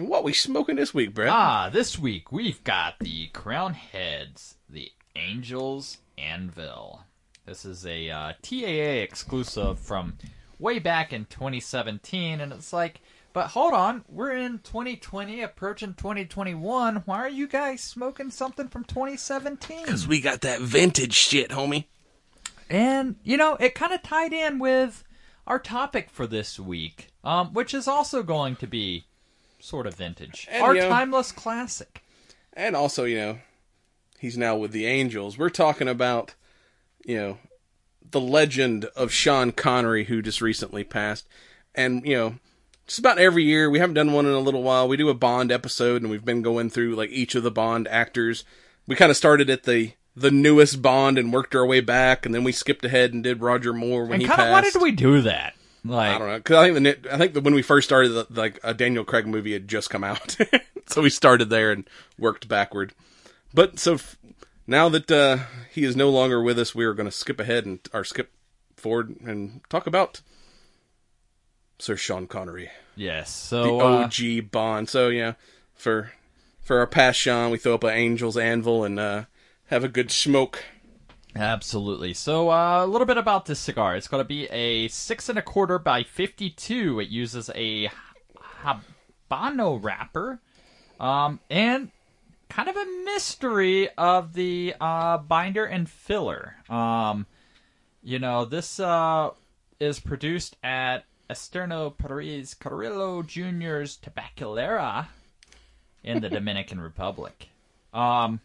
And what we smoking this week, Brad? Ah, this week we've got the Crowned Heads, the Angels Anvil. This is a uh, TAA exclusive from way back in 2017, and it's like, but hold on, we're in 2020, approaching 2021. Why are you guys smoking something from 2017? Because we got that vintage shit, homie. And, you know, it kind of tied in with our topic for this week, um, which is also going to be sort of vintage. And, our you know- timeless classic. And also, you know, he's now with the Angels. We're talking about, you know, the legend of Sean Connery, who just recently passed. And, you know, just about every year, we haven't done one in a little while. We do a Bond episode, and we've been going through, like, each of the Bond actors. We kind of started at the the newest Bond and worked our way back, and then we skipped ahead and did Roger Moore when And he kind of passed. why did we do that? Like, I don't know because I think the I think that when we first started, the, like a Daniel Craig movie had just come out, so we started there and worked backward. But so f- now that uh, he is no longer with us, we are going to skip ahead and or skip forward and talk about Sir Sean Connery, yes. the So, uh, OG Bond. So yeah, for for our past Sean, we throw up an Angel's Anvil and uh, have a good smoke. Absolutely. So, uh, a little bit about this cigar. It's going to be a six and a quarter by fifty-two. It uses a Habano wrapper, um, and kind of a mystery of the uh, binder and filler. Um, you know, this uh, is produced at Ernesto Perez-Carrillo Jr.'s Tabacalera in the Dominican Republic. Um,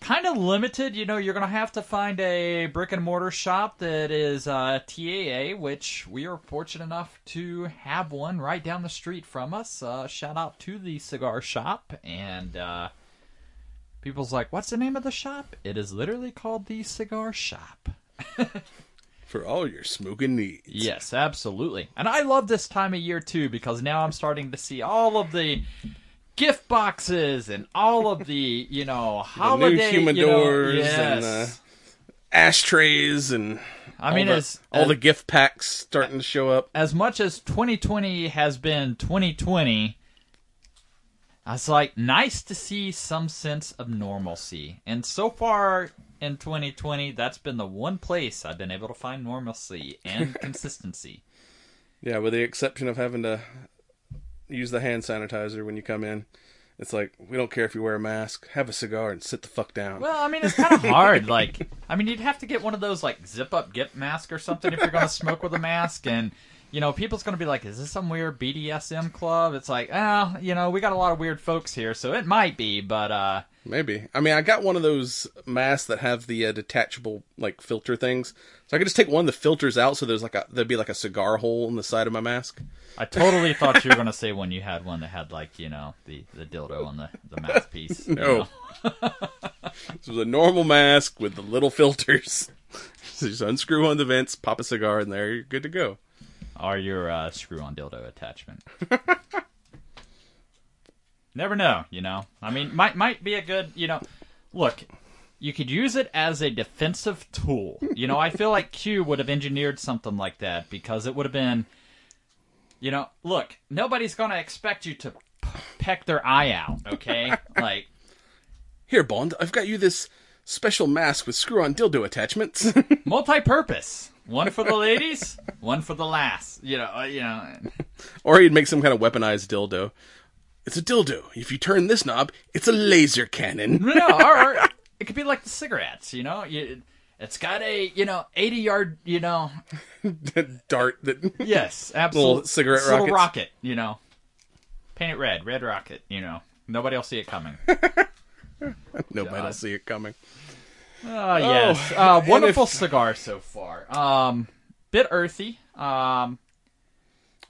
kind of limited. You know, you're going to have to find a brick and mortar shop that is uh, TAA, which we are fortunate enough to have one right down the street from us. Uh, shout out to the cigar shop. And uh, people's like, what's the name of the shop? It is literally called the Cigar Shop. For all your smoking needs. Yes, absolutely. And I love this time of year too because now I'm starting to see all of the gift boxes and all of the, you know, The new holiday you know, yes. and uh, ashtrays and I mean, all the, as all as, the gift packs starting to show up. as much as 2020 has been 2020, I was like, nice to see some sense of normalcy. And so far in 2020, that's been the one place I've been able to find normalcy and consistency. Yeah, with the exception of having to use the hand sanitizer when you come in. It's like we don't care if you wear a mask. Have a cigar and sit the fuck down. Well, I mean, it's kind of hard. Like, I mean, you'd have to get one of those like zip up get mask or something if you're going to smoke with a mask, and you know, people's going to be like, "Is this some weird BDSM club?" It's like, ah, you know, we got a lot of weird folks here, so it might be, but uh, Maybe. I mean, I got one of those masks that have the uh, detachable like filter things, so I could just take one of the filters out. So there's like a there'd be like a cigar hole in the side of my mask. I totally thought you were going to say when you had one that had like you know the the dildo on the the mouthpiece. you No. know? This was a normal mask with the little filters. so just unscrew one of the vents, pop a cigar in there, you're good to go. or your uh, screw-on dildo attachment. Never know, you know. I mean, might might be a good, you know. Look, you could use it as a defensive tool. You know, I feel like Q would have engineered something like that because it would have been, you know, look, nobody's gonna expect you to p- peck their eye out, okay? like, Here, Bond, I've got you this special mask with screw-on dildo attachments. multi-purpose. One for the ladies, one for the lass. You know, uh, you know. or he'd make some kind of weaponized dildo. It's a dildo. If you turn this knob, it's a laser cannon. No, or, or it could be like the cigarettes, you know. You, it's got a you know eighty yard, you know. Dart that. Yes, absolutely. Little cigarette Little rockets. rocket, you know. Paint it red, red rocket. You know, nobody will see it coming. Nobody will see it coming. Oh yes, uh, wonderful if- cigar so far. Um, bit earthy. Um,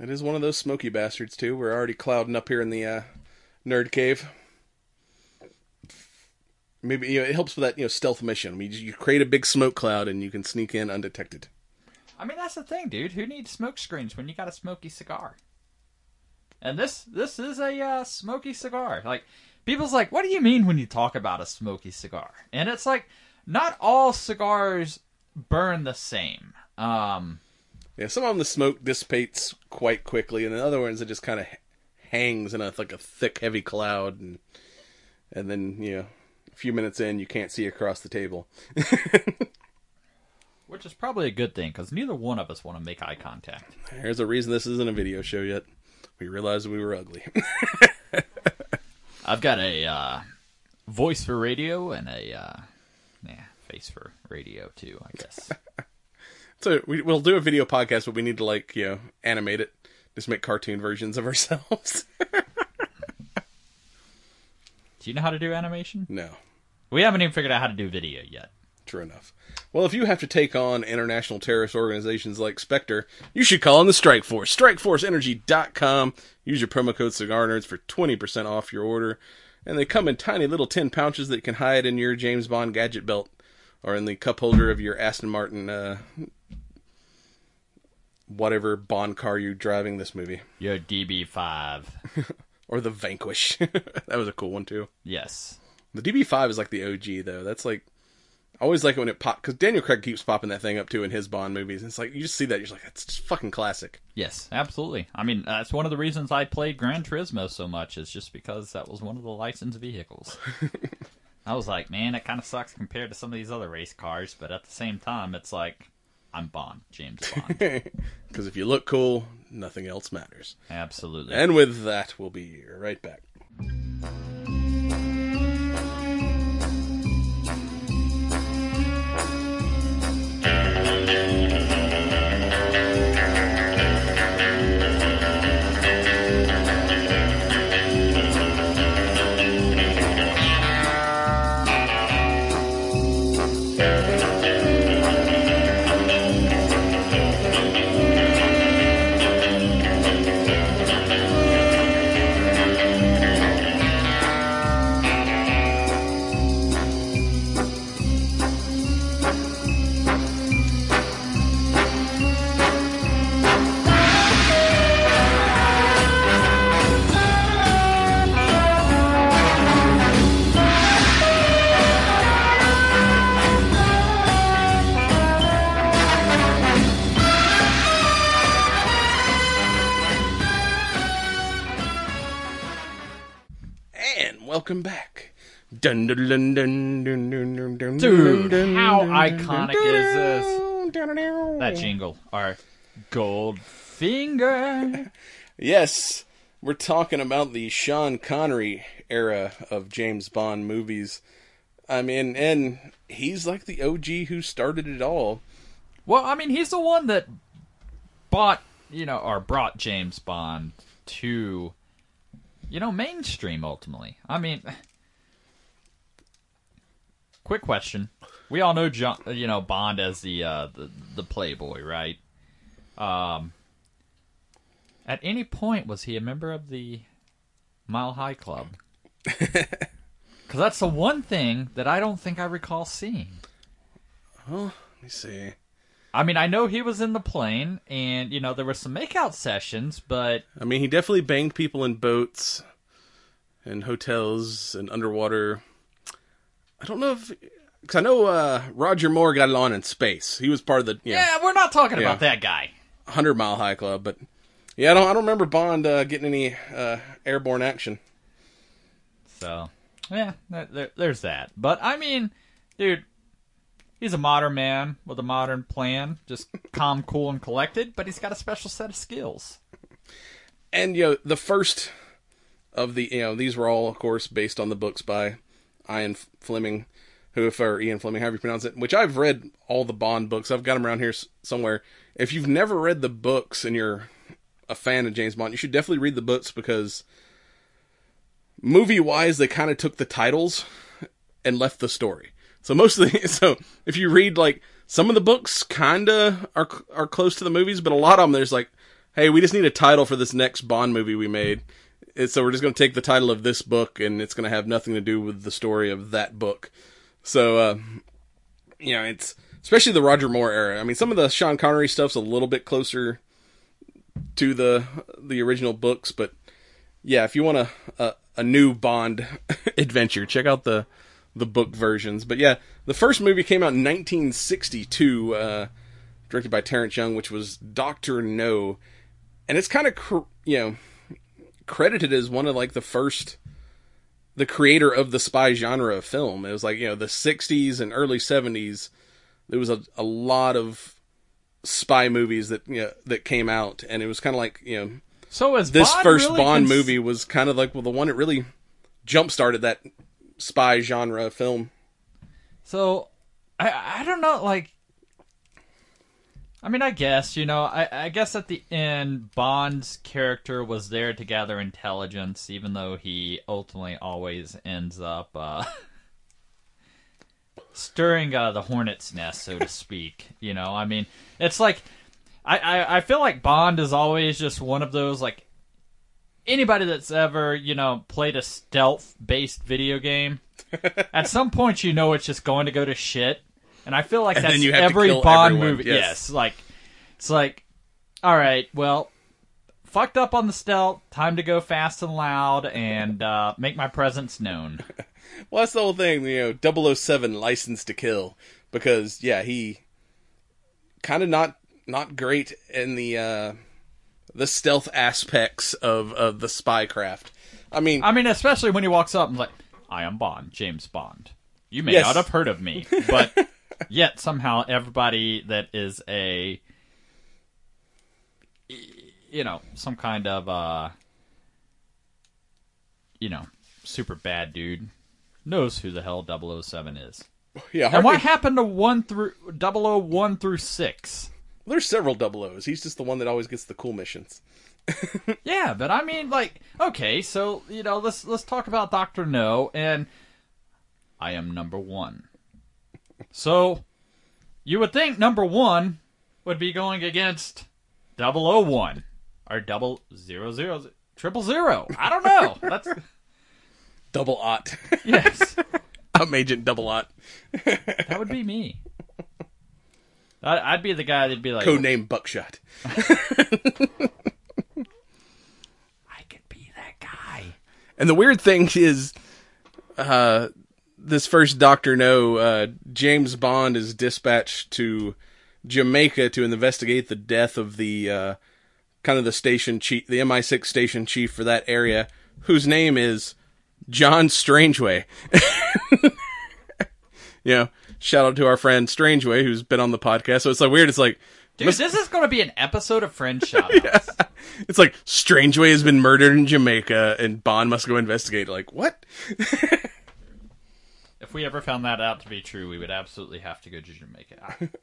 It is one of those smoky bastards too. We're already clouding up here in the uh, nerd cave. Maybe you know it helps with that you know stealth mission. I mean, you create a big smoke cloud and you can sneak in undetected. I mean, that's the thing, dude. Who needs smoke screens when you got a smoky cigar? And this this is a uh, smoky cigar. Like people's like, what do you mean when you talk about a smoky cigar? And it's like, not all cigars burn the same. Um, Yeah, some of them the smoke dissipates quite quickly, and the other ones it just kind of hangs in a like a thick, heavy cloud, and and then you know a few minutes in you can't see across the table. which is probably a good thing because neither one of us want to make eye contact. There's a reason this isn't a video show yet. We realized we were ugly. I've got a uh, voice for radio and a uh, yeah, face for radio too. I guess. so we, we'll do a video podcast, but we need to like you know animate it, just make cartoon versions of ourselves. do you know how to do animation? no, We haven't even figured out how to do video yet. true enough. Well, if you have to take on international terrorist organizations like Spectre, you should call on the Strike Force. StrikeForceEnergy.com. Use your promo code Cigar Nerds for 20% off your order. And they come in tiny little tin pouches that you can hide in your James Bond gadget belt or in the cup holder of your Aston Martin, uh, whatever Bond car you're driving this movie. Your DB5. Or the Vanquish. that was a cool one, too. yes. The DB5 is like the OG, though. That's like. I always like it when it pop because Daniel Craig keeps popping that thing up too in his Bond movies. And it's like you just see that you're like it's just fucking classic. Yes, absolutely. I mean, that's one of the reasons I played Gran Turismo so much is just because that was one of the licensed vehicles. I was like, man, it kind of sucks compared to some of these other race cars, but at the same time, it's like I'm Bond, James Bond. Because if you look cool, nothing else matters. absolutely. And with that, we'll be right back. Dun, dun, dun, dun, dun, dun, dun, dun, Dude, dun, how iconic is this? that jingle, our Goldfinger. Yes, we're talking about the Sean Connery era of James Bond movies. I mean, and he's like the OG who started it all. Well, I mean, he's the one that bought, you know, or brought James Bond to, you know, mainstream ultimately. I mean, quick question: We all know, John, you know, Bond as the uh, the the playboy, right? Um, at any point was he a member of the Mile High Club? Because that's the one thing that I don't think I recall seeing. Let me see. I mean, I know he was in the plane, and you know there were some makeout sessions, but I mean, he definitely banged people in boats and hotels and underwater. I don't know if. Because I know uh, Roger Moore got it on in space. He was part of the know, yeah, we're not talking Yeah. about that guy. 100 Mile High Club. But yeah, I don't, I don't remember Bond uh, getting any uh, airborne action. So yeah, there, there's that. But I mean, dude, he's a modern man with a modern plan, just calm, cool, and collected. But he's got a special set of skills. and you know the first of the you know these were all of course based on the books by Ian Fleming, who or Ian Fleming, however you pronounce it, which I've read all the Bond books. I've got them around here somewhere. If you've never read the books and you're a fan of James Bond, you should definitely read the books because movie wise they kind of took the titles and left the story. So most of the so if you read like some of the books kinda are are close to the movies, but a lot of them there's like, hey, we just need a title for this next Bond movie we made. So we're just going to take the title of this book, and it's going to have nothing to do with the story of that book. So, uh, you know, it's especially the Roger Moore era. I mean, some of the Sean Connery stuff's a little bit closer to the the original books, but yeah, if you want a a, a new Bond adventure, check out the the book versions. But yeah, the first movie came out in 1962, uh, directed by Terrence Young, which was Doctor No, and it's kind of cr- you know credited as one of like the first the creator of the spy genre of film. It was like, you know, the 60s and early 70s there was a, a lot of spy movies that you know, that came out and it was kind of like, you know, So is this Bond first really Bond cons- movie was kind of like well the one that really jump started that spy genre of film. So I I don't know like I mean I guess you know I I guess at the end Bond's character was there to gather intelligence even though he ultimately always ends up uh stirring uh, the hornet's nest so to speak you know? I mean it's like I, I I feel like Bond is always just one of those like anybody that's ever you know played a stealth based video game at some point you know it's just going to go to shit and i feel like And that's then you have to every bond everyone, movie yes. yes. like it's like all right well fucked up on the stealth time to go fast and loud and uh, make my presence known Well, that's the whole thing, you know, 007 license to kill because yeah, he kind of not not great in the uh the stealth aspects of of the spy craft. I mean, i mean especially when he walks up and like i am bond james bond you may Yes. not have heard of me but yet somehow everybody that is a you know some kind of uh you know super bad dude knows who the hell 007 is yeah, and what happened to 1 through 001 through 6 there's several double O's. He's just the one that always gets the cool missions. yeah but i mean like okay so you know let's let's talk about dr no and i am number one so you would think number one would be going against 001 or double zero zero triple zero i don't know that's Double Ot. yes I'm Agent Double Ot. that would be me I'd be the guy that'd be like, Codename Buckshot. I could be that guy. And the weird thing is, uh, this first Doctor No, uh, James Bond is dispatched to Jamaica to investigate the death of the uh, kind of the station chief, the MI6 station chief for that area, whose name is John Strangeway. you know, shout out to our friend Strangeway who's been on the podcast. So it's like weird. It's like Dude, this is going to be an episode of Friend Shoutouts. it's like Strangeway has been murdered in Jamaica and Bond must go investigate. Like what? If we ever found that out to be true, we would absolutely have to go to Jamaica.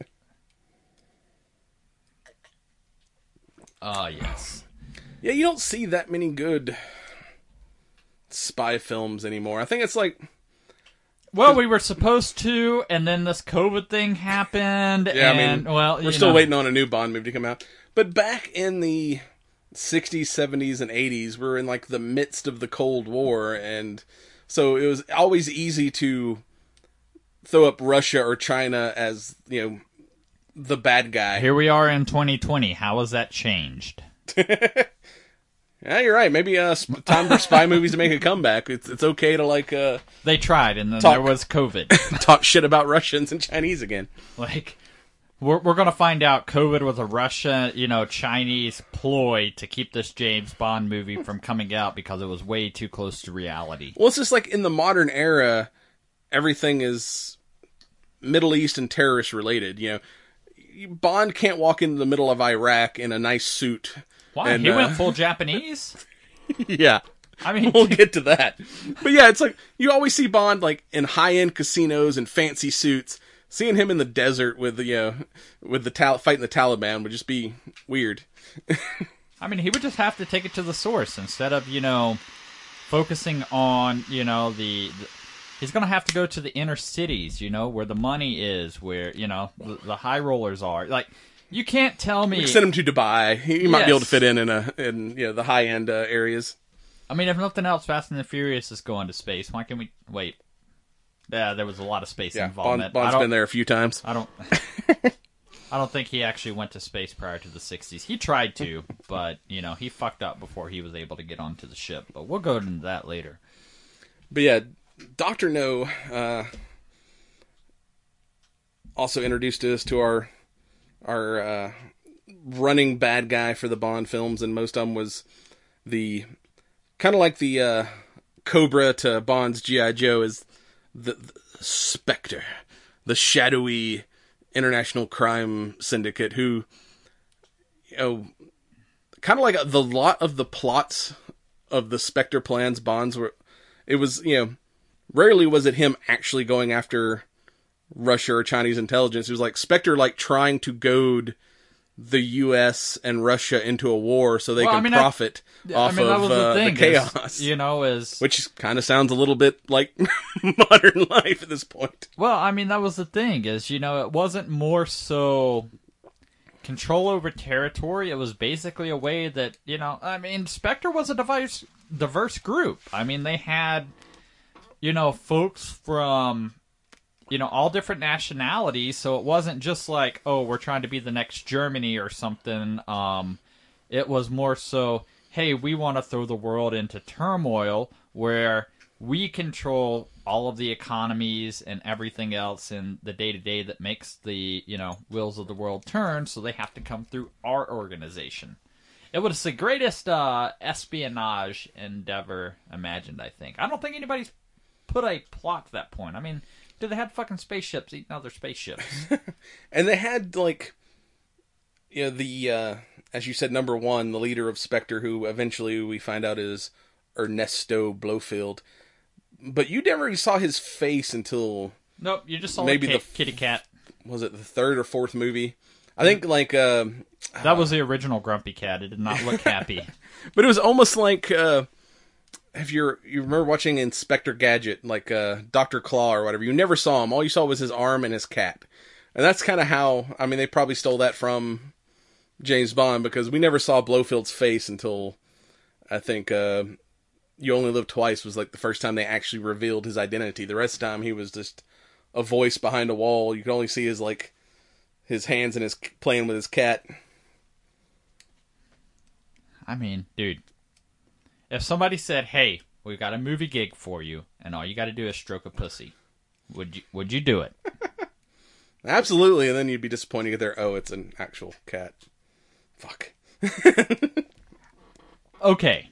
Ah, yes. Yeah, you don't see that many good spy films anymore. I think it's like Well, we were supposed to, and then this COVID thing happened. yeah, and, I mean, well, we're still know. waiting on a new Bond movie to come out. But back in the 60s, 70s, and 80s, we are in like the midst of the Cold War, and so it was always easy to throw up Russia or China as you know the bad guy. Here we are in 2020. How has that changed? Yeah, you're right. Maybe uh, sp- time for spy movies to make a comeback. It's it's okay to like uh, They tried, and then Talk. there was COVID. talk shit about Russians and Chinese again. like, we're we're gonna find out COVID was a Russia, you know, Chinese ploy to keep this James Bond movie from coming out because it was way too close to reality. Well, it's just like in the modern era, everything is Middle East and terrorist related. You know, Bond can't walk into the middle of Iraq in a nice suit. Why And, he uh, went full Japanese? Yeah, I mean, we'll get to that. But yeah, it's like you always see Bond like in high end casinos and fancy suits. Seeing him in the desert with the you know, with the tal- fighting the Taliban would just be weird. I mean, he would just have to take it to the source instead of you know focusing on you know the. the He's gonna have to go to the inner cities, you know, where the money is, where you know the, the high rollers are. Like, you can't tell me. Send him to Dubai. He, he might be able to fit in in a in you know the high end uh, areas. I mean, if nothing else, Fast and the Furious is going to space. Why can we wait? Yeah, there was a lot of space Yeah, involvement. Bond, Bond's been there a few times. I don't. I don't think he actually went to space prior to the '60s. He tried to, but you know he fucked up before he was able to get onto the ship. But we'll go into that later. But yeah, Doctor No uh, also introduced us to our our uh, running bad guy for the Bond films, and most of them was the kind of like the uh, Cobra to Bond's GI Joe is the, the Spectre, the shadowy international crime syndicate who, you know, kind of like the lot of the plots of the Spectre plans Bonds were. It was you know, rarely was it him actually going after Russia or Chinese intelligence. It was like Spectre like trying to goad the U.S. and Russia into a war so they Well, I can mean, I- profit off I mean, of was uh, the the is, chaos. you know, is Which kind of sounds a little bit like modern life at this point. Well, I mean, that was the thing is, you know, it wasn't more so control over territory. It was basically a way that, you know, I mean, Spectre was a diverse, diverse group. I mean, they had, you know, folks from, you know, all different nationalities. So it wasn't just like, oh, we're trying to be the next Germany or something. Um, it was more so, hey, we want to throw the world into turmoil where we control all of the economies and everything else in the day to day that makes the you know wheels of the world turn. So they have to come through our organization. It was the greatest uh, espionage endeavor imagined. I think. I don't think anybody's put a plot to that point. I mean, dude, they had fucking spaceships eating other spaceships. And they had like you know the uh as you said number 1 the leader of Spectre who eventually we find out is Ernesto Blofeld. But you never saw his face until nope, you just saw Maybe the kitty cat. was it the third or fourth movie? I think like uh That was the original Grumpy Cat. It did not look happy. But it was almost like uh if you're you remember watching Inspector Gadget, like uh Doctor Claw or whatever, you never saw him. All you saw was his arm and his cat. And that's kind of how I mean they probably stole that from James Bond because we never saw Blofeld's face until I think uh You Only Live Twice was like the first time they actually revealed his identity. The rest of the time he was just a voice behind a wall. You could only see his like his hands and his playing with his cat. I mean, dude, if somebody said, "Hey, we've got a movie gig for you, and all you got to do is stroke a pussy," would you would you do it? Absolutely, and then you'd be disappointed get there. Oh, it's an actual cat. Fuck. Okay,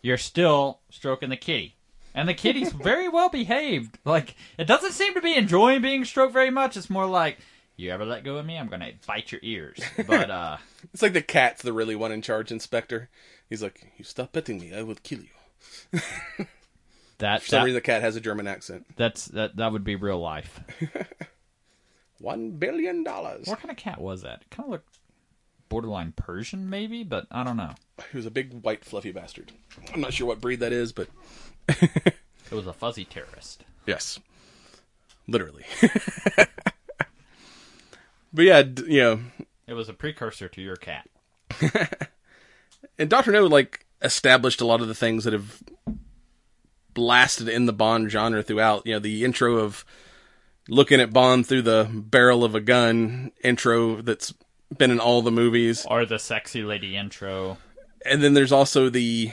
you're still stroking the kitty, and the kitty's very well behaved. Like it doesn't seem to be enjoying being stroked very much. It's more like, "You ever let go of me, I'm gonna bite your ears." But uh, It's like the cat's the really one in charge inspector. He's like, "You stop petting me, I will kill you." that, For some that reason, the cat has a German accent. that's that that would be real life. One billion dollars. What kind of cat was that? Kind of looked borderline Persian, maybe, but I don't know. He was a big white fluffy bastard. I'm not sure what breed that is, but It was a fuzzy terrorist. yes, literally. but yeah, d- you know, It was a precursor to your cat. And Doctor No like established a lot of the things that have blasted in the Bond genre throughout. You know, the intro of looking at Bond through the barrel of a gun intro that's been in all the movies, Or the sexy lady intro. and then there's also the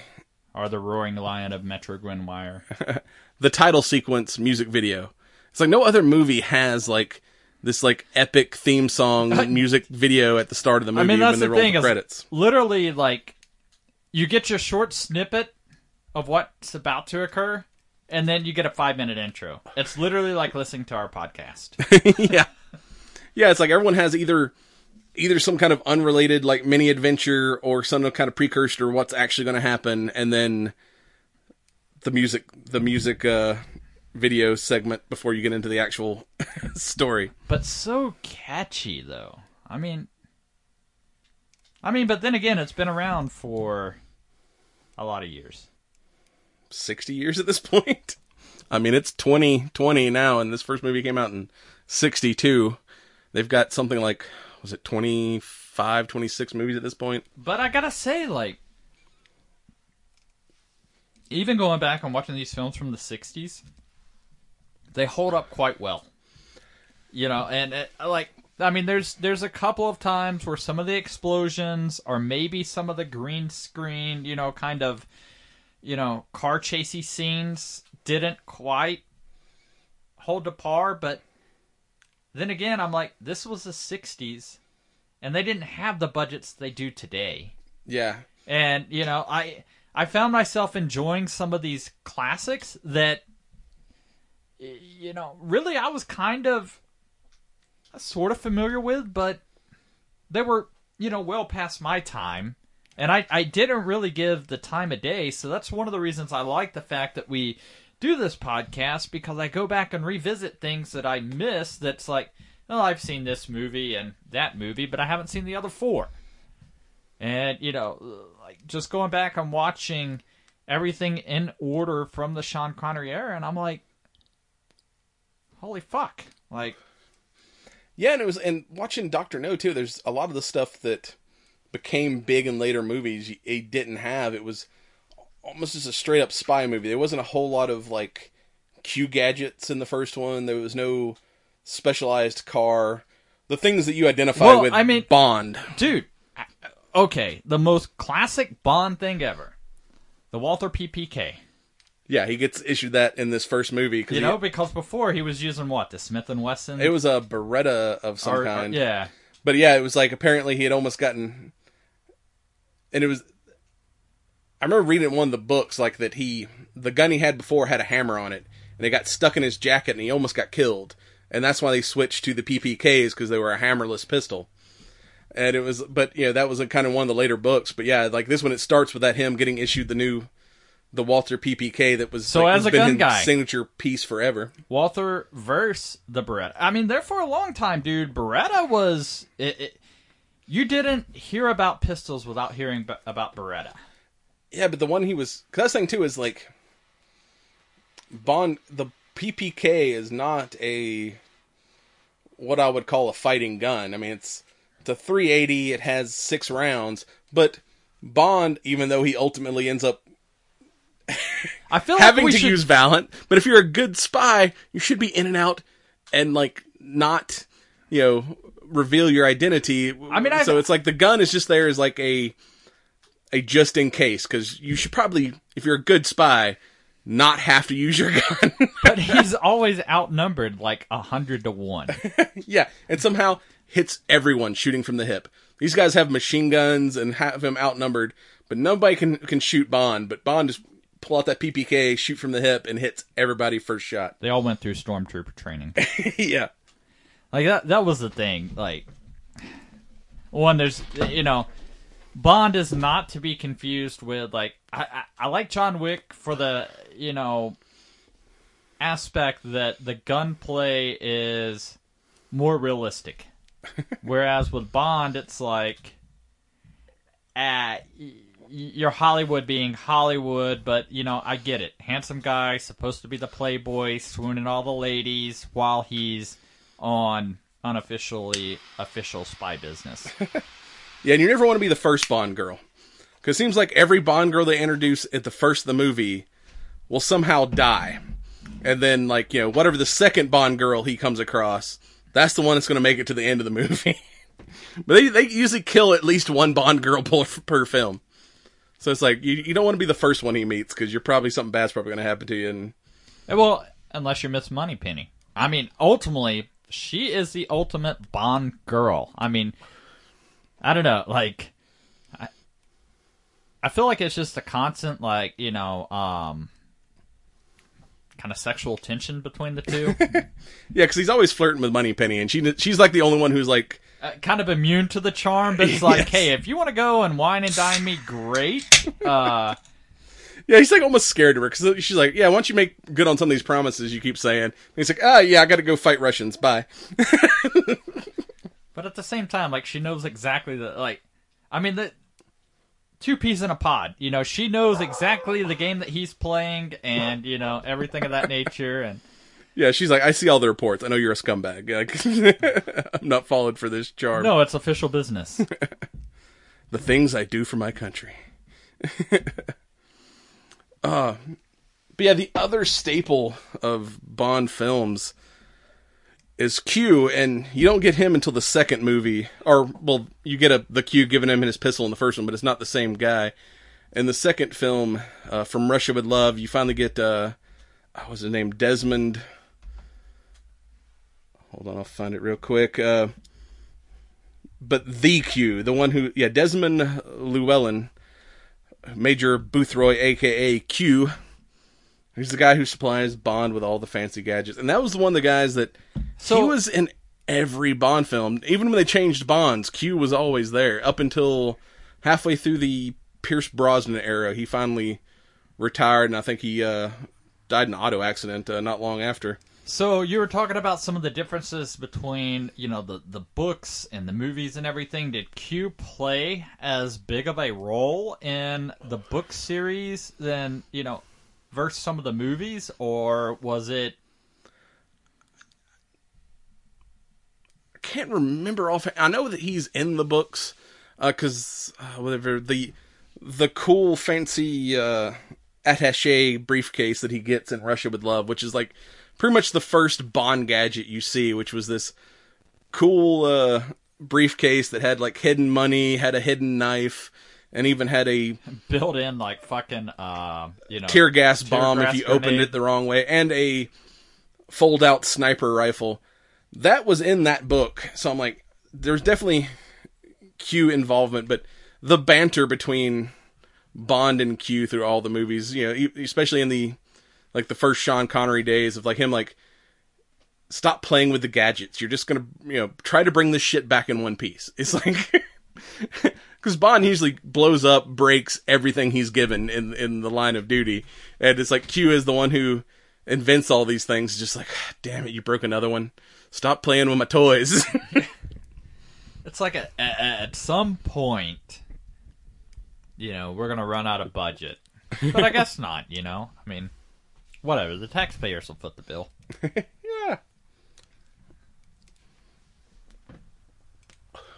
Or the roaring lion of Metro Mayer. the title sequence music video. It's like no other movie has like this like epic theme song music video at the start of the movie I mean, that's when they the roll thing the credits. literally like you get your short snippet of what's about to occur, and then you get a five minute intro. It's literally like listening to our podcast. yeah. Yeah, it's like everyone has either either some kind of unrelated like mini adventure or some kind of precursor to what's actually going to happen and then the music the music uh video segment before you get into the actual story. but so catchy though. I mean, I mean, but then again, it's been around for a lot of years. 60 years at this point. I mean, it's 2020 now and this first movie came out in 62. They've got something like was it 25 26 movies at this point? But I gotta say, like, even going back and watching these films from the '60s, they hold up quite well. You know, and it, like I mean, there's there's a couple of times where some of the explosions or maybe some of the green screen, you know, kind of, you know, car chasey scenes didn't quite hold to par. But then again, I'm like, this was the '60s, and they didn't have the budgets they do today. Yeah. And you know, I I found myself enjoying some of these classics that you know, really I was kind of sort of familiar with, but they were, you know, well past my time. And I, I didn't really give the time of day, so that's one of the reasons I like the fact that we do this podcast because I go back and revisit things that I missed that's like, well, I've seen this movie and that movie, but I haven't seen the other four. And, you know, like just going back and watching everything in order from the Sean Connery era, and I'm like, holy fuck. Like, Yeah, and it was and watching Doctor No too. There's a lot of the stuff that became big in later movies. It didn't have. It was almost just a straight up spy movie. There wasn't a whole lot of like Q gadgets in the first one. There was no specialized car. The things that you identify Well, with I mean- Bond. dude, okay, the most classic Bond thing ever. The Walther PPK. Yeah, he gets issued that in this first movie You know, because before he was using what? The Smith and Wesson? it was a Beretta of some Or- or- kind. yeah. But yeah, it was like apparently he had almost gotten, and it was. I remember reading in one of the books like that he the gun he had before had a hammer on it, and it got stuck in his jacket, and he almost got killed, and that's why they switched to the PPKs because they were a hammerless pistol. And it was, but you know, that was a kind of one of the later books. But yeah, like this one, it starts with that him getting issued the new, the Walther PPK that was So like, as a gun guy- signature piece forever. Walther versus the Beretta. I mean, there for a long time, dude. Beretta was. It, it, you didn't hear about pistols without hearing b- about Beretta. Yeah, but the one he was, cause that's thing too is like, Bond. The PPK is not a what I would call a fighting gun. I mean, it's it's a 380. It has six rounds, but Bond, even though he ultimately ends up I feel having like we to should, use Valent, but if you're a good spy, you should be in and out and like not, you know, reveal your identity. I mean, I've- so it's like the gun is just there as like a a just in case because you should probably, if you're a good spy, not have to use your gun. but he's always outnumbered like a hundred to one. yeah, and somehow hits everyone shooting from the hip. These guys have machine guns and have him outnumbered, but nobody can can shoot Bond. But Bond just pull out that PPK, shoot from the hip, and hits everybody first shot. They all went through stormtrooper training. yeah. Like that that was the thing. Like one there's you know Bond is not to be confused with like I, I, I like John Wick for the you know aspect that the gunplay is more realistic. Whereas with Bond it's like uh, you're Hollywood being Hollywood, but you know, I get it. Handsome guy, supposed to be the playboy, swooning all the ladies while he's on unofficially official spy business. Yeah, and you never want to be the first Bond girl. Because it seems like every Bond girl they introduce at the first of the movie will somehow die. And then, like, you know, whatever the second Bond girl he comes across, that's the one that's going to make it to the end of the movie. but they, they usually kill at least one Bond girl per, per film. So it's like, you, you don't want to be the first one he meets because you're probably, something bad's probably going to happen to you. And well, unless you're Miss Moneypenny. I mean, ultimately, she is the ultimate Bond girl. I mean, I don't know, like I, I feel like it's just a constant like, you know, um kind of sexual tension between the two. yeah, because he's always flirting with Moneypenny, and she she's like the only one who's like, uh, kind of immune to the charm, but it's like, Yes. hey, if you want to go and wine and dine me, great. Uh, Yeah, he's like almost scared of her because she's like, "Yeah, once you make good on some of these promises you keep saying?" And he's like, "Ah, yeah, I got to go fight Russians. Bye." but at the same time, like she knows exactly the like. I mean, the two peas in a pod. You know, she knows exactly the game that he's playing, and you know everything of that nature. And Yeah, she's like, "I see all the reports. I know you're a scumbag. Like, I'm not followed for this charm. no, it's official business. The things I do for my country." But yeah, the other staple of Bond films is Q, and you don't get him until the second movie, or well, you get a the Q giving him his pistol in the first one, but it's not the same guy. In the second film, uh, from Russia with Love, you finally get uh, what was his name, Desmond. Hold on, I'll find it real quick. Uh, but the Q, the one who, yeah, Desmond Llewellyn, Major Boothroyd, aka Q. He's the guy who supplies Bond with all the fancy gadgets, and that was the one of the guys that so, he was in every Bond film. Even when they changed Bonds, Q was always there up until halfway through the Pierce Brosnan era. He finally retired, and I think he uh, died in an auto accident uh, not long after. So you were talking about some of the differences between, you know, the the books and the movies and everything. Did Q play as big of a role in the book series than, you know, versus some of the movies or was it I can't remember off. I know that he's in the books because uh, whatever the the cool fancy uh, attaché briefcase that he gets in Russia with Love, which is like pretty much the first Bond gadget you see, which was this cool uh, briefcase that had like hidden money, had a hidden knife, and even had a built in like fucking uh, you know, tear gas tear bomb gas if you opened it the wrong way, and a fold out sniper rifle. That was in that book. So I'm like, there's definitely Q involvement, but the banter between Bond and Q through all the movies, you know, especially in the like the first Sean Connery days of like him like stop playing with the gadgets. You're just gonna you know try to bring this shit back in one piece. It's like because Bond usually blows up, breaks everything he's given in in the line of duty, and it's like Q is the one who invents all these things. Just like, ah, damn it, you broke another one. Stop playing with my toys. It's like a, a, at some point, you know, we're gonna run out of budget, but I guess not. You know, I mean, whatever. The taxpayers will foot the bill. yeah.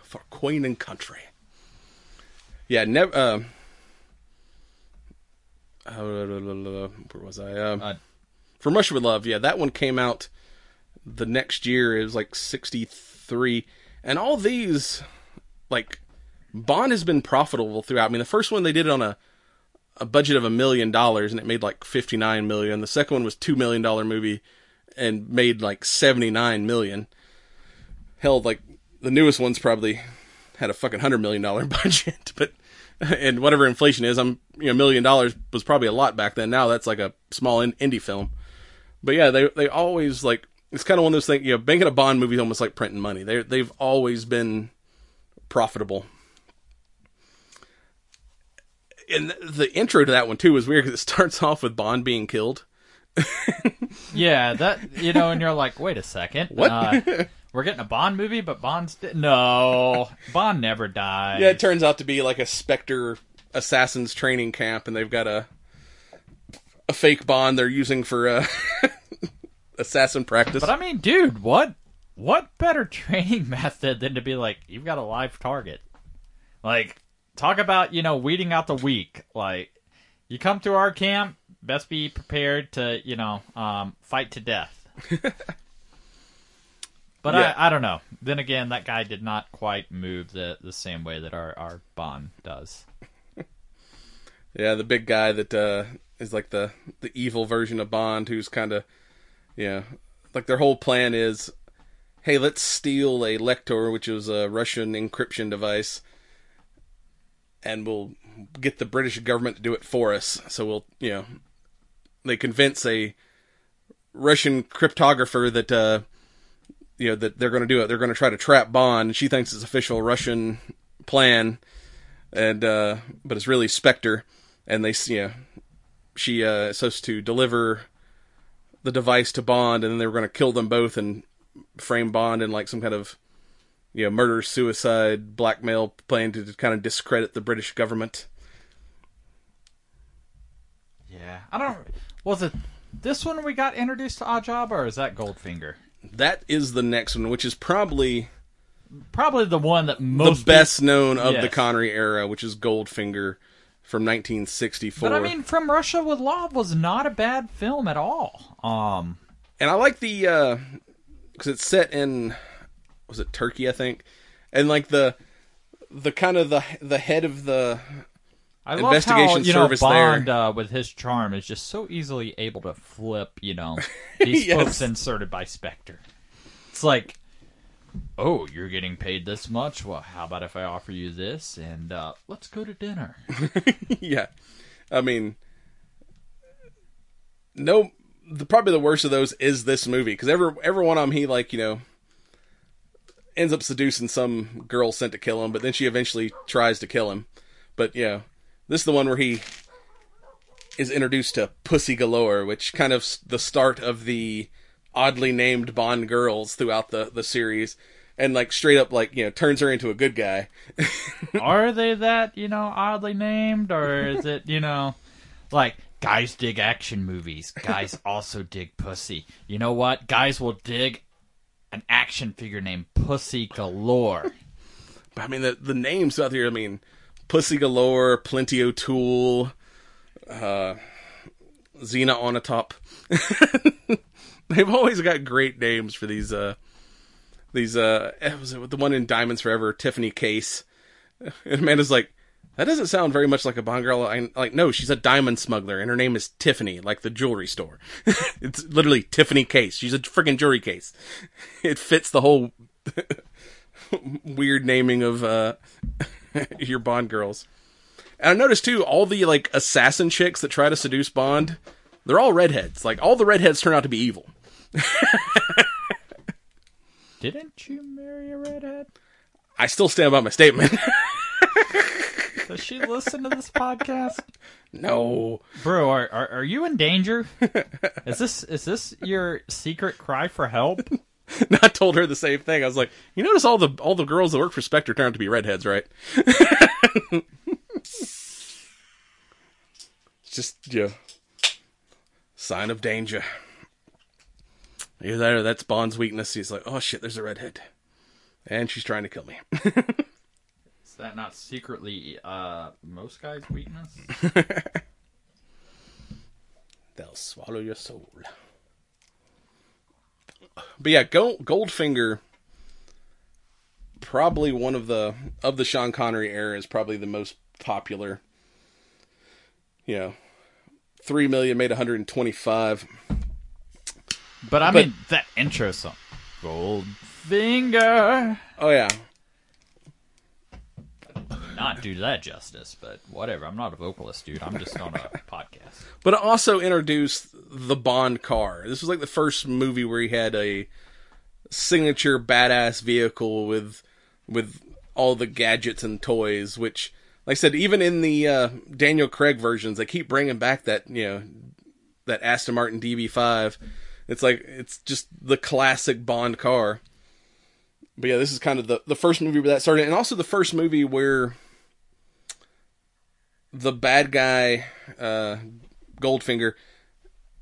For Queen and Country. Yeah, never. Uh, uh, where was I? Um, Uh, From Russia with Love. Yeah, that one came out the next year. It was like '63, and all these, like, Bond has been profitable throughout. I mean, the first one they did it on a a budget of a million dollars, and it made like fifty nine million. The second one was two million dollar movie, and made like seventy nine million. Hell, like the newest one's probably had a fucking hundred million dollar budget, but and whatever inflation is, I'm you know a million dollars was probably a lot back then. Now that's like a small in- indie film. But yeah, they they always like it's kind of one of those things. You know, banking a Bond movie is almost like printing money. They they've always been profitable. And the- intro to that one too is weird because it starts off with Bond being killed. Yeah, that you know, and you're like, wait a second, What? Uh, we're getting a Bond movie, but Bond's di- no, Bond never died. Yeah, it turns out to be like a Spectre assassins training camp, and they've got a a fake Bond they're using for uh, assassin practice. But I mean, dude, what what better training method than to be like, you've got a live target? Like, talk about you know weeding out the weak. Like, you come to our camp, best be prepared to you know um, fight to death. But Yeah. I, I don't know. Then again, that guy did not quite move the, the same way that our, our Bond does. Yeah, the big guy that uh, is like the the evil version of Bond, who's kind of, yeah, like their whole plan is, hey, let's steal a Lektor, which is a Russian encryption device, and we'll get the British government to do it for us. So we'll, you know, they convince a Russian cryptographer that, uh, you know, that they're going to do it. They're going to try to trap Bond, she thinks it's official Russian plan and uh but it's really Spectre, and they you know she uh is supposed to deliver the device to Bond, and then they were going to kill them both and frame Bond in like some kind of you know murder suicide blackmail plan to kind of discredit the British government. Yeah, I don't. Was it this one we got introduced to Oddjob, or is that Goldfinger? That is the next one, which is probably Probably the one that most the best known of the Yes. Connery era, which is Goldfinger. from 1964. But I mean, From Russia with Love was not a bad film at all. Um, and I like the because it's set in was it Turkey, I think, and like the the kind of the the head of the I love how Investigation you know service Bond there. uh, with his charm is just so easily able to flip. You know, these Yes. folks inserted by Spectre. It's like, oh, you're getting paid this much. Well, how about if I offer you this and uh, let's go to dinner? yeah. I mean, no, the probably the worst of those is this movie because every every one of them he like you know ends up seducing some girl sent to kill him, but then she eventually tries to kill him. But yeah, this is the one where he is introduced to Pussy Galore, which kind of s- the start of the oddly named Bond girls throughout the the series. And like straight up, like you know, turns her into a good guy. Are they that you know oddly named, or is it you know like guys dig action movies, guys also dig pussy? You know what? Guys will dig an action figure named Pussy Galore. I mean, the the names out here. I mean, Pussy Galore, Plenty O'Toole, uh, Xenia Onatopp. They've always got great names for these. Uh, these uh, was it the one in Diamonds Forever? Tiffany Case. And Amanda's like, that doesn't sound very much like a Bond girl. I'm like, no, she's a diamond smuggler, and her name is Tiffany, like the jewelry store. it's literally Tiffany Case. She's a freaking jewelry case. It fits the whole weird naming of uh your Bond girls. And I noticed too, all the like assassin chicks that try to seduce Bond, they're all redheads. Like all the redheads turn out to be evil. Didn't you marry a redhead? I still stand by my statement. Does she listen to this podcast? no. Bro, are, are are you in danger? Is this is this your secret cry for help? I told her the same thing. I was like, you notice all the all the girls that work for Spectre turn out to be redheads, right? it's just yeah. Sign of danger. Either that or that's Bond's weakness. He's like, oh shit, there's a redhead. And she's trying to kill me. Is that not secretly uh most guys' weakness? They'll swallow your soul. But yeah, Gold, Goldfinger, probably one of the of the Sean Connery era is probably the most popular. You know, three million made 125. But I But- mean that intro song, Goldfinger. Oh yeah, Not do that justice, but whatever. I'm not a vocalist, dude. I'm just on a podcast. but it also introduced the Bond car. This was like the first movie where he had a signature badass vehicle with with all the gadgets and toys. Which, like I said, even in the uh, Daniel Craig versions, they keep bringing back that you know that Aston Martin DB5. It's like it's just the classic Bond car. But yeah, this is kind of the the first movie where that started, and also the first movie where the bad guy uh, Goldfinger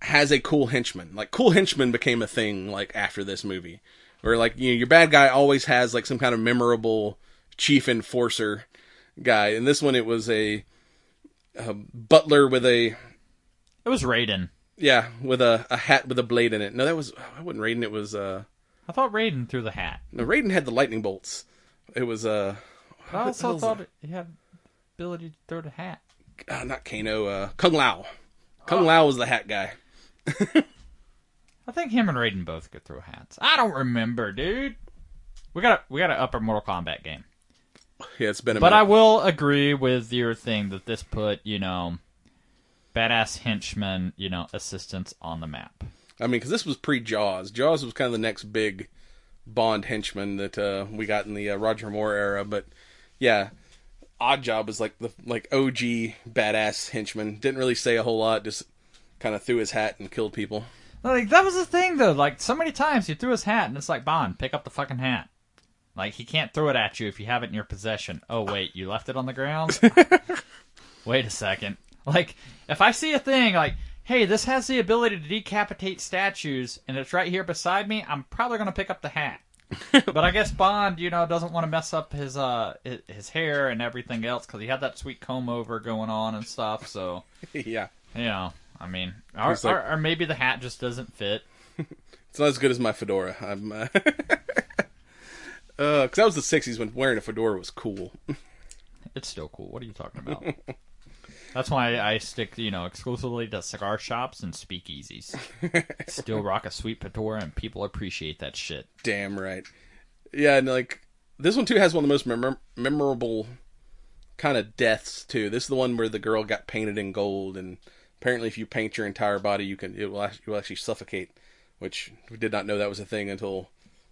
has a cool henchman. Like cool henchman became a thing like after this movie, where like you know your bad guy always has like some kind of memorable chief enforcer guy. And this one it was a, a butler with a It was Raiden. yeah with a, a hat with a blade in it. No, that was I wasn't Raiden. It was uh I thought Raiden threw the hat. no Raiden had the lightning bolts. It was uh I also thought he had ability to throw the hat. uh, not Kano uh Kung Lao. Kung Lao was the hat guy. I think him and Raiden both could throw hats. I don't remember, dude. We got we got to upper Mortal Kombat game. Yeah, it's been a But I will agree with your thing that this put, you know, badass henchmen, you know, assistants on the map. I mean, because this was pre Jaws. Jaws was kind of the next big Bond henchman that uh, we got in the uh, Roger Moore era. But yeah, Oddjob was like the like OG badass henchman. Didn't really say a whole lot. Just kind of threw his hat and killed people. Like that was the thing though. Like so many times he threw his hat and it's like Bond, pick up the fucking hat. Like he can't throw it at you if you have it in your possession. Oh wait, you left it on the ground? wait a second. Like if I see a thing like, hey, this has the ability to decapitate statues and it's right here beside me, I'm probably gonna pick up the hat. but I guess Bond, you know, doesn't want to mess up his uh his, hair and everything else because he had that sweet comb over going on and stuff. So yeah. you know, I mean, or, like- or, or maybe the hat just doesn't fit. It's not as good as my fedora. I'm, uh, uh, cause that was the '60s when wearing a fedora was cool. It's still cool. What are you talking about? That's why I stick, you know, exclusively to cigar shops and speakeasies. Still rock a sweet fedora, and people appreciate that shit. Damn right. Yeah, and like this one too has one of the most memor- memorable kind of deaths too. This is the one where the girl got painted in gold, and apparently, if you paint your entire body, you can it will act- you will actually suffocate. Which we did not know that was a thing until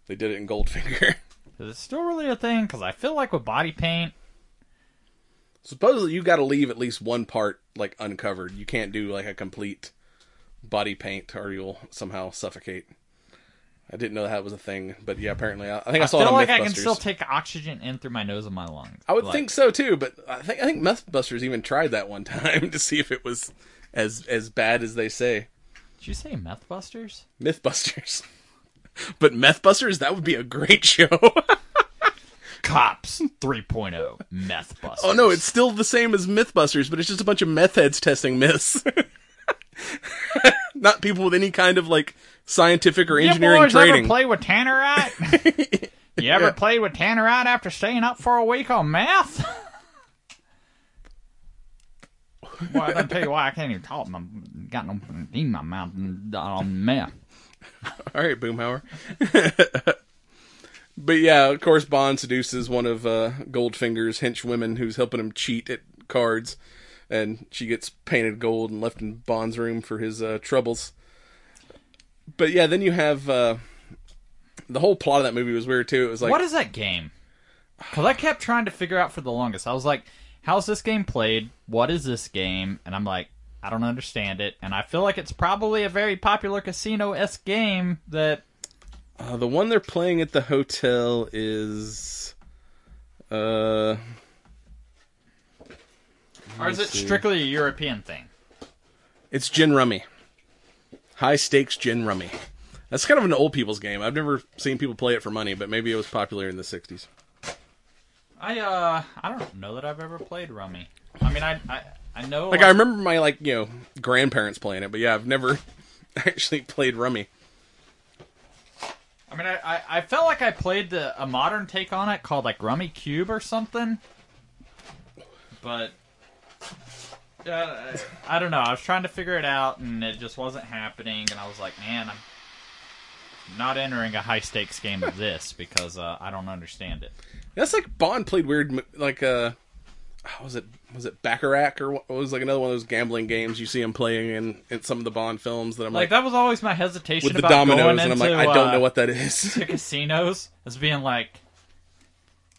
they did it in Goldfinger. Is it still really a thing? Because I feel like with body paint, Supposedly, you got to leave at least one part like uncovered. You can't do like a complete body paint, or you'll somehow suffocate. I didn't know that was a thing, but yeah, apparently, I, I think I, I, saw feel it on like I can still take oxygen in through my nose and my lungs. I would Like, think so too, but I think I think Mythbusters even tried that one time to see if it was as as bad as they say. Did you say Methbusters? Mythbusters, but Methbusters that would be a great show. Cops 3.0 Methbusters. oh no, it's still the same as Mythbusters, but it's just a bunch of meth heads testing myths. Not people with any kind of like scientific or engineering you engineering boys training. ever play with Tannerite? you ever played with Tannerite after staying up for a week on meth? Well, I tell you why I can't even talk. I'm got no in my mouth on meth. All right, Boomhauer. But yeah, of course, Bond seduces one of uh, Goldfinger's henchwomen who's helping him cheat at cards, and she gets painted gold and left in Bond's room for his uh, troubles. But yeah, then you have uh, the whole plot of that movie was weird too. It was like what is that game? Because I kept trying to figure out for the longest. I was like, "How's this game played? What is this game?" And I'm like, "I don't understand it." And I feel like it's probably a very popular casino esque game that uh, the one they're playing at the hotel is. Uh, Or is it see. strictly a European thing? It's gin rummy. High stakes gin rummy. That's kind of an old people's game. I've never seen people play it for money, but maybe it was popular in the '60s. I uh I don't know that I've ever played Rummy. I mean I I, I know Like I remember my like you know grandparents playing it, but yeah, I've never actually played rummy. I mean I, I, I felt like I played the a modern take on it called like Rummikub or something. But uh, I don't know. I was trying to figure it out and it just wasn't happening and I was like, man, I'm not entering a high stakes game of this because uh, I don't understand it. That's like Bond played weird, like uh, how was it was it Baccarat or what was like another one of those gambling games you see him playing in, in some of the Bond films that I'm Like like, that was always my hesitation with the about going dominoes, and I'm like, I don't uh, know what that is. to casinos as being like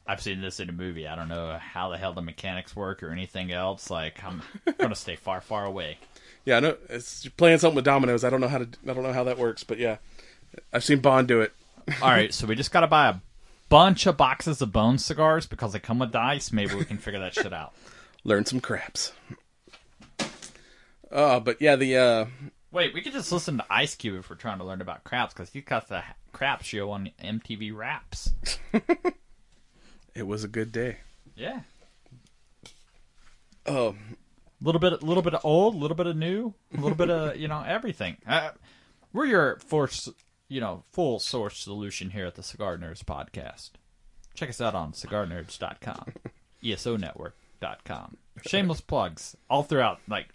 I've seen this in a movie. I don't know how the hell the mechanics work or anything else. Like I'm gonna stay far, far away. yeah, I know it's you're playing something with dominoes. I don't know how to I don't know how that works, but yeah, I've seen Bond do it. All right, so we just gotta buy a bunch of boxes of bone cigars because they come with dice. Maybe we can figure that shit out. Learn some craps. Uh, but yeah, the uh, Wait, we could just listen to Ice Cube if we're trying to learn about craps because he got the crap show on MTV Raps. it was a good day. Yeah, Oh, a little bit, a little bit of old, a little bit of new, a little bit of you know everything. Uh, we're your force, you know, full source solution here at the Cigar Nerds podcast. Check us out on cigarnerds.com, esonetwork.com. Shameless plugs all throughout, like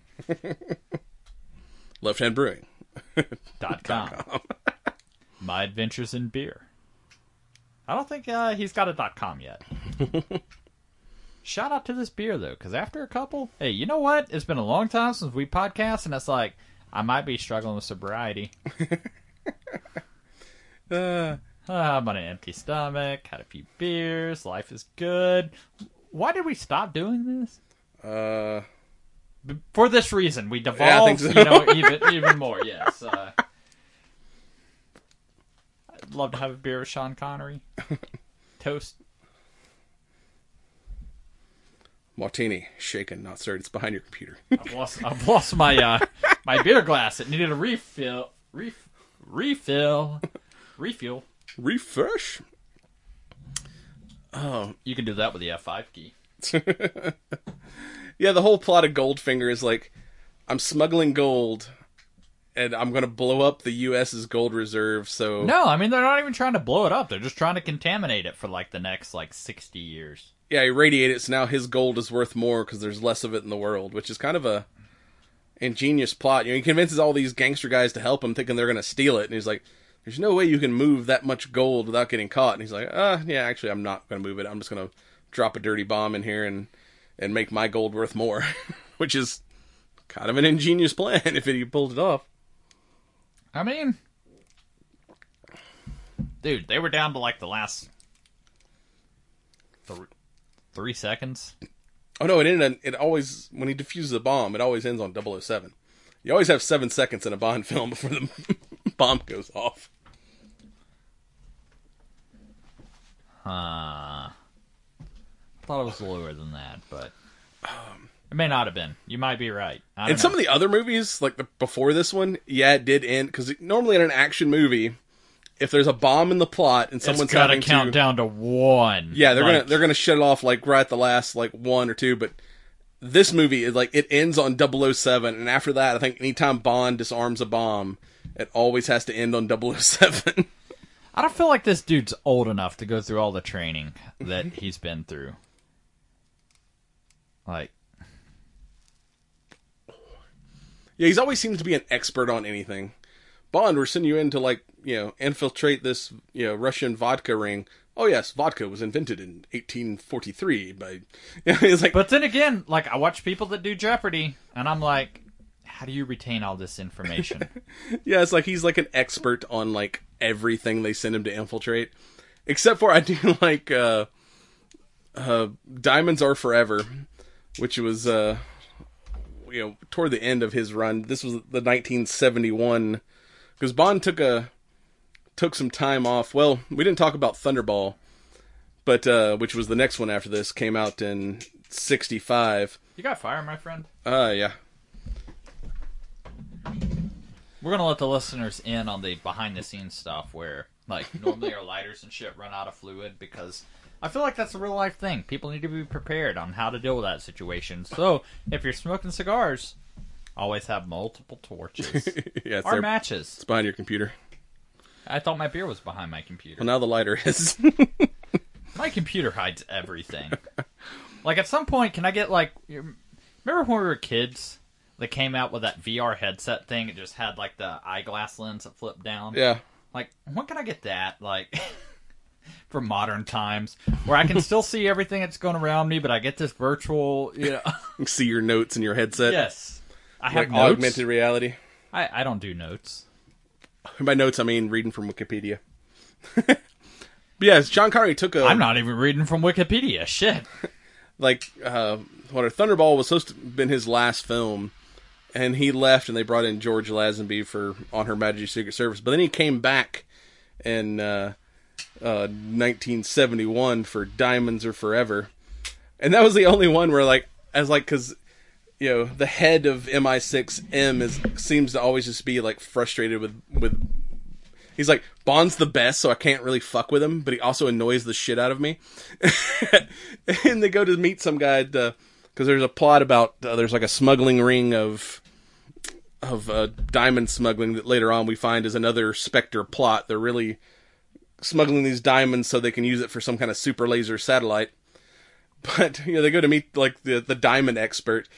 Left Hand Brewing. dot com. My adventures in beer. I don't think uh, he's got a dot com yet. Shout out to this beer though, because after a couple, hey, you know what? It's been a long time since we podcast, and it's like I might be struggling with sobriety. Uh, I'm on an empty stomach. Had a few beers. Life is good. Why did we stop doing this? uh, B- For this reason, we Yeah, devolved. think so. You know, even even more. Yes. Uh, I'd love to have a beer with Sean Connery. Toast. martini, shaken, not stirred. It's behind your computer. I've lost. I've lost my uh, my beer glass. It needed a refill. Ref, refill. Refuel. Refresh. Oh, You can do that with the F5 key. yeah. The whole plot of Goldfinger is like, I'm smuggling gold, and I'm gonna blow up the U.S.'s gold reserve. So No, I mean they're not even trying to blow it up. They're just trying to contaminate it for like the next like 60 years. yeah, irradiate it. So now his gold is worth more because there's less of it in the world, which is kind of a ingenious plot. You know, he convinces all these gangster guys to help him, thinking they're gonna steal it, and he's like, "There's no way you can move that much gold without getting caught." And he's like, "Uh, yeah, actually, I'm not gonna move it. I'm just gonna drop a dirty bomb in here and and make my gold worth more," which is kind of an ingenious plan if he pulled it off. I mean, dude, they were down to like the last th- three seconds. Oh no, it ended. It always when he defuses a bomb, it always ends on 007. You always have seven seconds in a Bond film before the bomb goes off. Huh. Thought it was lower than that, but um, it may not have been. You might be right. I In know. some of the other movies, like the, before this one, yeah, it did end because normally in an action movie, if there's a bomb in the plot and someone's got to count down to one. yeah, they're Like, gonna they're gonna shut it off like right at the last like one or two. But this movie is like it ends on 007, and after that, I think anytime Bond disarms a bomb, it always has to end on 007. I don't feel like this dude's old enough to go through all the training that he's been through. Like, Yeah, he's always seems to be an expert on anything. Bond, we're sending you in to like, you know, infiltrate this, you know, Russian vodka ring. Oh yes, vodka was invented in 1843 by. You know, it's like, but then again, like I watch people that do Jeopardy, and I'm like, how do you retain all this information? yeah, it's like he's like an expert on like everything they send him to infiltrate, except for I do like uh, uh, Diamonds Are Forever, which was uh, you know toward the end of his run. This was the 1971 because Bond took a took some time off. Well, we didn't talk about Thunderball, but uh, which was the next one after this came out in 65. you got fire, my friend. Uh yeah. We're gonna let the listeners in on the behind the scenes stuff where like normally our lighters and shit run out of fluid because I feel like that's a real life thing. People need to be prepared on how to deal with that situation. So if you're smoking cigars, always have multiple torches yeah, it's, or there. matches. it's behind your computer. I thought my beer was behind my computer. Well, now the lighter is. My computer hides everything. like at some point, can I get like? Remember when we were kids? They came out with that VR headset thing. It just had like the eyeglass lens that flipped down. yeah. Like, when can I get that? Like, for modern times, where I can still see everything that's going around me, but I get this virtual. You know, You see your notes in your headset. yes, I have Like notes. augmented reality. I I don't do notes. By notes, I mean reading from Wikipedia. but yeah, Sean Connery took a I'm not even reading from Wikipedia. Shit. like uh, what Thunderball was supposed to have been his last film, and he left, and they brought in George Lazenby for On Her Majesty's Secret Service. But then he came back in uh, uh, 1971 for Diamonds Are Forever, and that was the only one where like as like because you know the head of MI6 M is seems to always just be like frustrated with with he's like Bond's the best so I can't really fuck with him but he also annoys the shit out of me and they go to meet some guy because there's a plot about uh, there's like a smuggling ring of of uh, diamond smuggling that later on we find is another Spectre plot. They're really smuggling these diamonds so they can use it for some kind of super laser satellite. But you know they go to meet like the the diamond expert.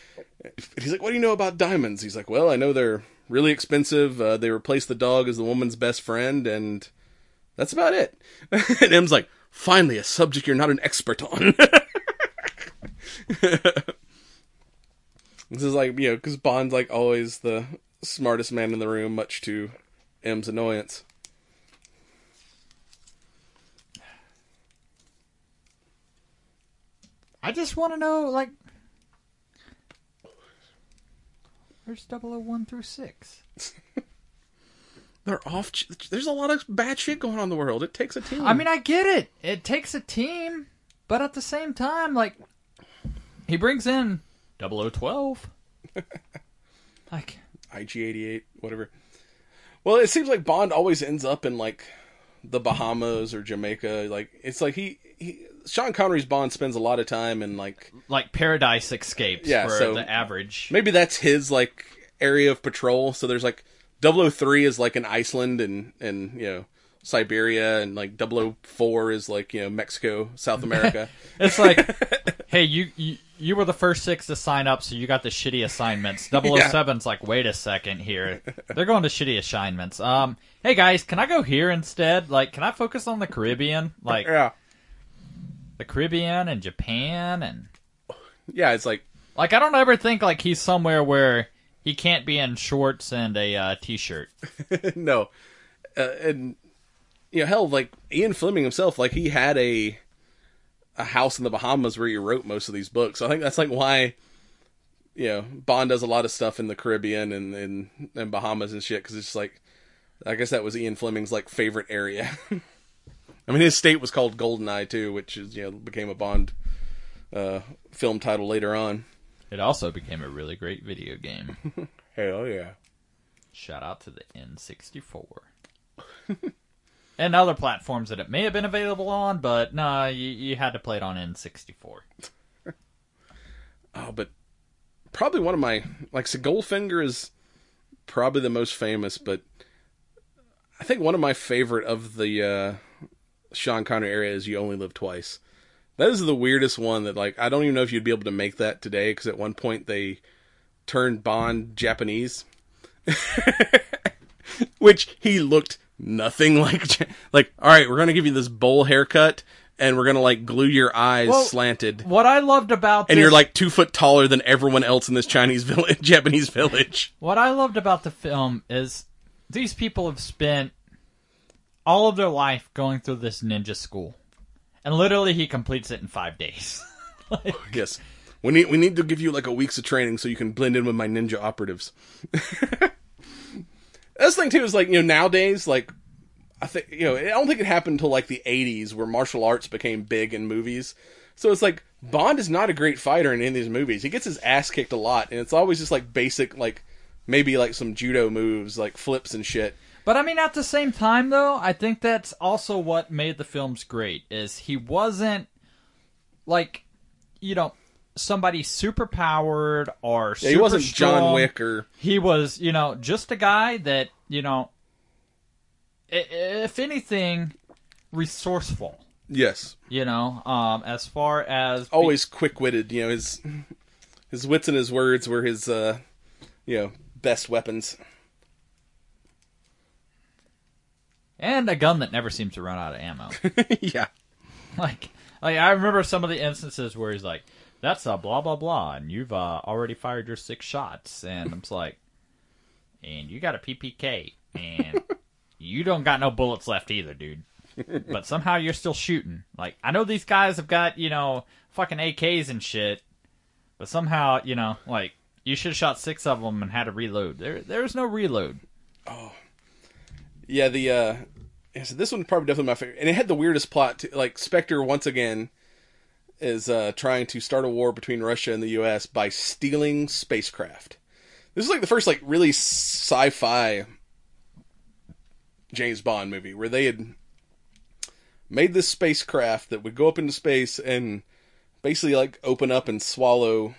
He's like what do you know about diamonds? He's like well i know they're really expensive. Uh, they replace the dog as the woman's best friend and that's about it. And m's like finally a subject you're not an expert on this is like you know because bond's like always the smartest man in the room much to m's annoyance I just want to know, like, where's 001 through 6? they're off there's a lot of bad shit going on in the world it takes a team I mean, I get it. It takes a team, but at the same time, like, he brings in 0012. like, IG88, whatever. Well, it seems like Bond always ends up in like the Bahamas or Jamaica. Like it's like he, he Sean Connery's Bond spends a lot of time in like Like Paradise Escapes Yeah, for so- the average. maybe that's his like area of patrol. So there's like 003 is like in Iceland and and you know Siberia and like 004 is like you know Mexico, South America. It's like, hey, you, you you were the first six to sign up, so you got the shitty assignments. 007's like, wait a second here. They're going to shitty assignments. Um, hey guys, can I go here instead? Like, can I focus on the Caribbean? Like yeah. the Caribbean and Japan and Yeah, it's like like I don't ever think like he's somewhere where he can't be in shorts and a uh, t-shirt. no. Uh, and you know, hell, like Ian Fleming himself, like he had a a house in the Bahamas where he wrote most of these books. So I think that's like why you know Bond does a lot of stuff in the Caribbean and and, and Bahamas and shit because it's just like I guess that was Ian Fleming's like favorite area. I mean, his state was called Goldeneye too, which is you know became a Bond uh, film title later on. It also became a really great video game. Hell yeah! Shout out to the N64. and other platforms that it may have been available on, but nah, you, you had to play it on N64. Oh, but probably one of my like so Goldfinger is probably the most famous, but I think one of my favorite of the uh, Sean Connery area is "You Only Live Twice." That is the weirdest one that like I don't even know if you'd be able to make that today because at one point they turned Bond Japanese, which he looked nothing like. Like, all right, we're gonna give you this bowl haircut. And we're gonna like glue your eyes Well, slanted What I loved about and this, you're like two foot taller than everyone else in this Chinese village, Japanese village. what I loved about the film is these people have spent all of their life going through this ninja school, and literally he completes it in five days. Yes, we need we need to give you like a weeks of training so you can blend in with my ninja operatives. That's the thing too is like you know nowadays like I think you know I don't think it happened until like the '80s where martial arts became big in movies. So it's like Bond is not a great fighter in any of these movies. He gets his ass kicked a lot, and it's always just like basic like maybe like some judo moves like flips and shit. But I mean, at the same time, though, I think that's also what made the films great. Is he wasn't like, you know, somebody super powered or Yeah, super he wasn't John strong. Wick or He was, you know, just a guy that you know, if anything, resourceful. yes, You know, um, as far as always quick witted. You know his his wits and his words were his uh, you know best weapons. and a gun that never seems to run out of ammo. yeah, like, like I remember some of the instances where he's like, "That's a blah blah blah," and you've uh, already fired your six shots, and I'm just like, "And you got a PPK, and you don't got no bullets left either, dude." But somehow you're still shooting. Like, I know these guys have got you know fucking AKs and shit, but somehow you know like you should have shot six of them and had to reload. There, there's no reload. Oh, yeah. The uh, yeah, so this one probably definitely my favorite, and it had the weirdest plot. Too. Like Spectre once again is uh, trying to start a war between Russia and the U.S. by stealing spacecraft. This is like the first like really sci-fi James Bond movie where they had made this spacecraft that would go up into space and basically like open up and swallow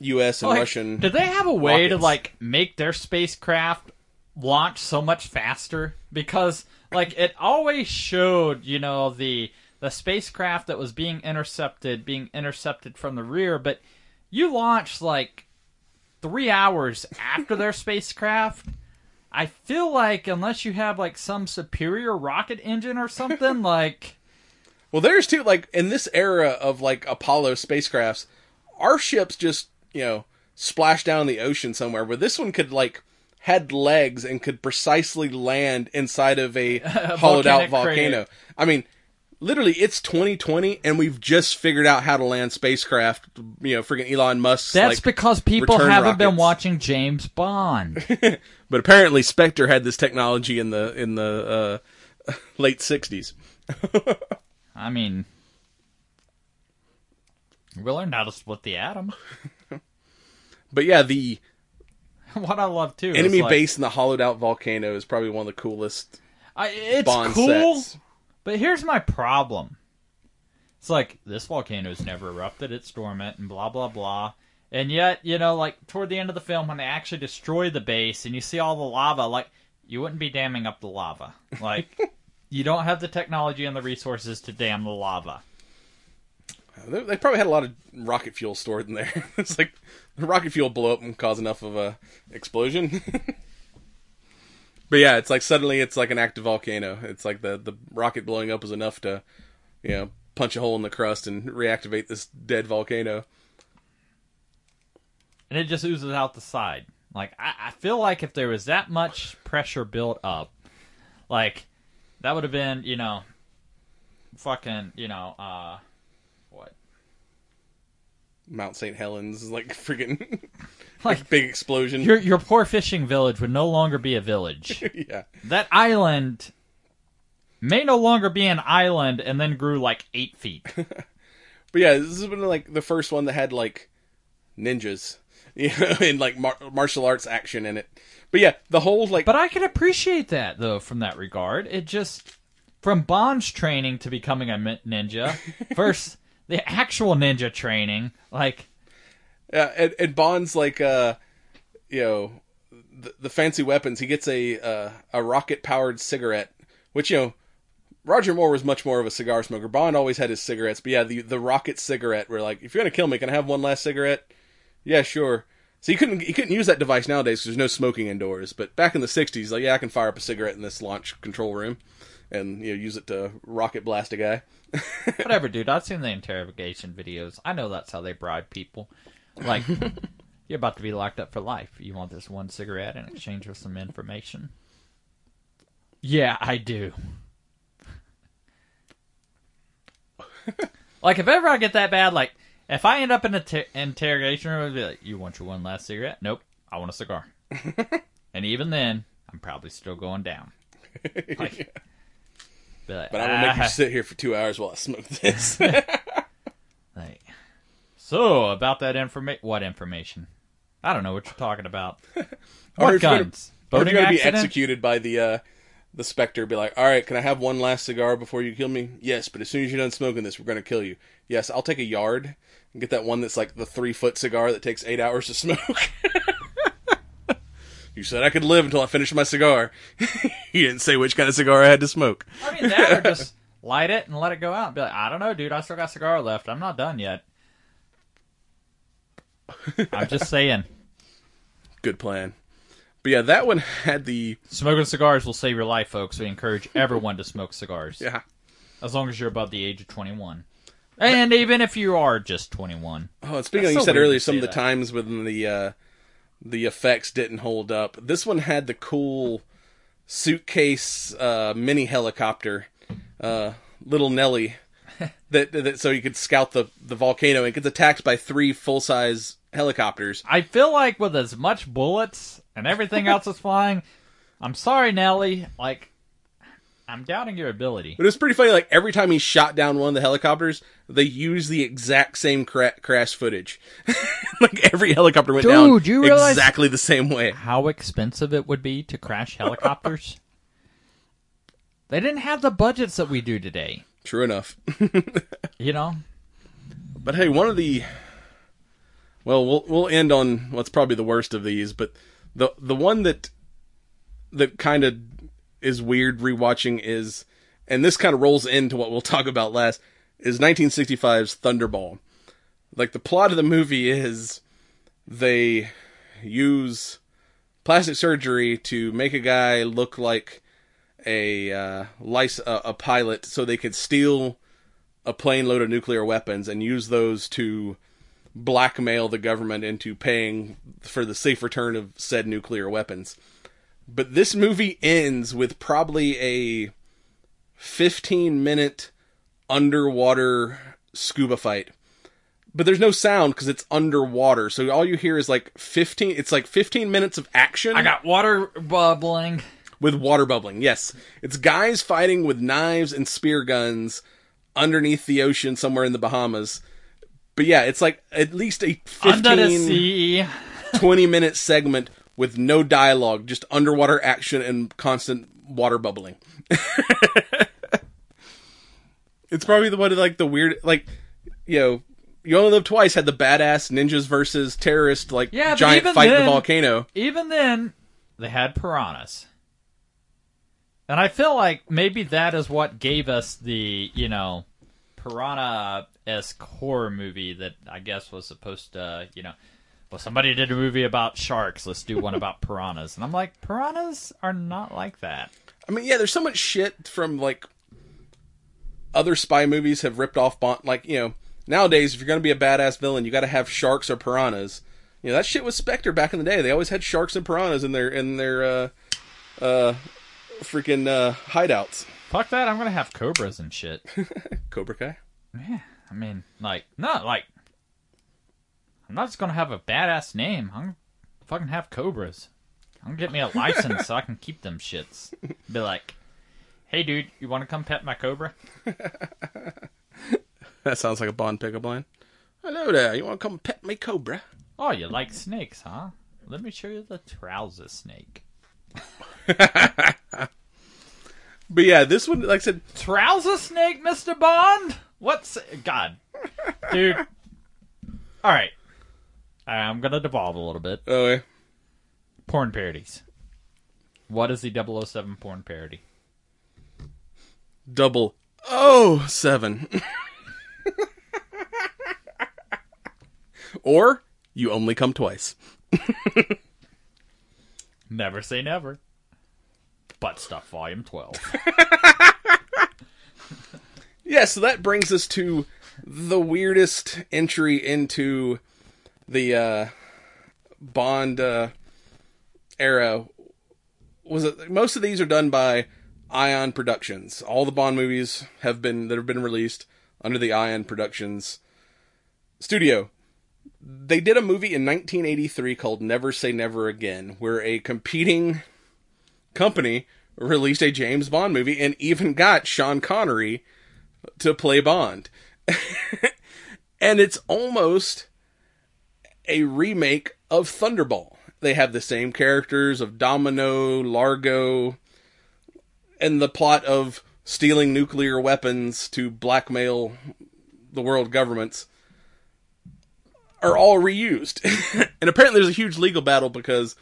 U.S. and Like, Russian. Did they have a way to like make their spacecraft launch so much faster? Because like it always showed, you know, the the spacecraft that was being intercepted being intercepted from the rear, but you launched like three hours after their spacecraft. I feel like unless you have like some superior rocket engine or something, like Well, there's two like in this era of like Apollo spacecrafts, our ships just you know splash down in the ocean somewhere, but this one could like had legs and could precisely land inside of a hollowed out volcano. crater. I mean, literally, it's 2020 and we've just figured out how to land spacecraft. You know, freaking Elon musk that's like, because people haven't been watching James Bond. But apparently, Spectre had this technology in the in the uh, late 60s. I mean, we learned how to split the atom. But yeah, the what I love too. is, enemy like, base in the hollowed out volcano is probably one of the coolest I, it's Bond cool, sets. But here's my problem. It's like this volcano's never erupted; it's dormant, and blah blah blah. And yet, you know, like toward the end of the film, when they actually destroy the base and you see all the lava, like you wouldn't be damming up the lava. Like you don't have the technology and the resources to dam the lava. Uh, they, they probably had a lot of rocket fuel stored in there. it's like the rocket fuel blow up and cause enough of a explosion. but yeah, it's like suddenly it's like an active volcano. It's like the the rocket blowing up was enough to, you know, punch a hole in the crust and reactivate this dead volcano. and it just oozes out the side. Like I, I feel like if there was that much pressure built up, like that would have been, you know, fucking, you know, uh, what? Mount St. Helens is like freaking Like big explosion. your your poor fishing village would no longer be a village. yeah. that island may no longer be an island, and then grew like eight feet. But yeah, this has been like the first one that had like ninjas, you know, and like mar- martial arts action in it. But yeah, the whole like But I can appreciate that though, from that regard. It just from Bond's training to becoming a ninja, first the actual ninja training, like Yeah, and, and Bond's like, uh, you know, the, the fancy weapons. He gets a uh, a rocket powered cigarette, which you know, Roger Moore was much more of a cigar smoker. Bond always had his cigarettes, but yeah, the the rocket cigarette. Where like, if you're gonna kill me, can I have one last cigarette? Yeah, sure. So you couldn't you couldn't use that device nowadays because there's no smoking indoors. But back in the '60s, like, yeah, I can fire up a cigarette in this launch control room, and you know, use it to rocket blast a guy. whatever, dude. I've seen the interrogation videos. I know that's how they bribe people. Like you're about to be locked up for life. You want this one cigarette in exchange for some information? Yeah, I do. like if ever I get that bad, like if I end up in an ter- interrogation room, I'd be like, "You want your one last cigarette?" Nope, I want a cigar. and even then, I'm probably still going down. Like, be like, But I'm gonna make you "Ah." sit here for two hours while I smoke this. Like, so about that information, what information? I don't know what you're talking about. Or What gonna- guns? Boating you're gonna be executed by the uh, the Spectre, be like, "All right, can I have one last cigar before you kill me?" Yes, but as soon as you're done smoking this, we're gonna kill you. Yes, I'll take a yard and get that one that's like the three foot cigar that takes eight hours to smoke. you said I could live until I finished my cigar. you didn't say which kind of cigar I had to smoke. I mean, that or just light it and let it go out. And be like, I don't know, dude. I still got cigar left. I'm not done yet. I'm just saying, Good plan. But yeah, that one had the smoking cigars will save your life, folks. We encourage everyone to smoke cigars, yeah. as long as you're above the age of 21, and even if you are just 21. Oh, speaking of, you so said earlier, some of the that. times when the uh, the effects didn't hold up. This one had the cool suitcase uh, mini helicopter, uh, little Nelly, that, that so you could scout the the volcano. and gets attacked by three full size helicopters. I feel like with as much bullets and everything else that's flying, I'm sorry, Nelly. Like, I'm doubting your ability. But it was pretty funny. Like every time he shot down one of the helicopters, they used the exact same cra- crash footage. like every helicopter went down Dude, you realize- exactly the same way. How expensive it would be to crash helicopters? they didn't have the budgets that we do today. True enough. You know, But hey, one of the well, we'll we'll end on what's probably the worst of these, but the the one that that kind of is weird rewatching is, and this kind of rolls into what we'll talk about last, is 1965's Thunderball. Like the plot of the movie is they use plastic surgery to make a guy look like a uh, a, a pilot, so they could steal a plane load of nuclear weapons and use those to blackmail the government into paying for the safe return of said nuclear weapons. But this movie ends with probably a 15 minute underwater scuba fight. But there's no sound because it's underwater. So all you hear is like 15 it's like 15 minutes of action I got water bubbling. With water bubbling. Yes. It's guys fighting with knives and spear guns underneath the ocean somewhere in the Bahamas. But yeah, it's like at least a Under the 15 sea. 20 minute segment with no dialogue, just underwater action and constant water bubbling. It's probably the one of like the weird, like you know, you only live twice. Had the badass ninjas versus terrorist like Yeah, giant fight in the volcano. Even then, they had piranhas. And I feel like maybe that is what gave us the, you know, piranha esque horror movie that I guess was supposed to, you know, well, somebody did a movie about sharks. Let's do one about piranhas. And I'm like, piranhas are not like that. I mean, yeah, there's so much shit from like other spy movies have ripped off Bond. Like you know, nowadays if you're gonna be a badass villain, you got to have sharks or piranhas. You know that shit was Spectre back in the day. They always had sharks and piranhas in their in their uh, uh, freaking uh, hideouts. Fuck that. I'm to have cobras and shit. Cobra Kai. Yeah, I mean, like, not like. I'm not just gonna have a badass name. I'm gonna fucking have cobras. I'm gonna get me a license so I can keep them shits. Be like, hey, dude, you want to come pet my cobra? That sounds like a Bond pickup line. Hello there. You want to come pet me, Cobra? Oh, you like snakes, huh? Let me show you the trouser snake. But yeah, this one, like I said, Trouser snake, Mister Bond? What's God, dude? All right, I'm gonna devolve a little bit. oh, yeah. Porn parodies. What is the 007 porn parody? double oh seven. or you only come twice. Never say never. Butt Stuff Volume 12. Yeah, so that brings us to the weirdest entry into the uh, Bond uh, era. Was it most of these are done by Eon Productions? All the Bond movies have been that have been released under the Eon Productions studio. They did a movie in 1983 called Never Say Never Again, where a competing company released a James Bond movie and even got Sean Connery to play Bond. and it's almost a remake of Thunderball. They have the same characters of Domino, Largo, and the plot of stealing nuclear weapons to blackmail the world governments are all reused. and apparently there's a huge legal battle because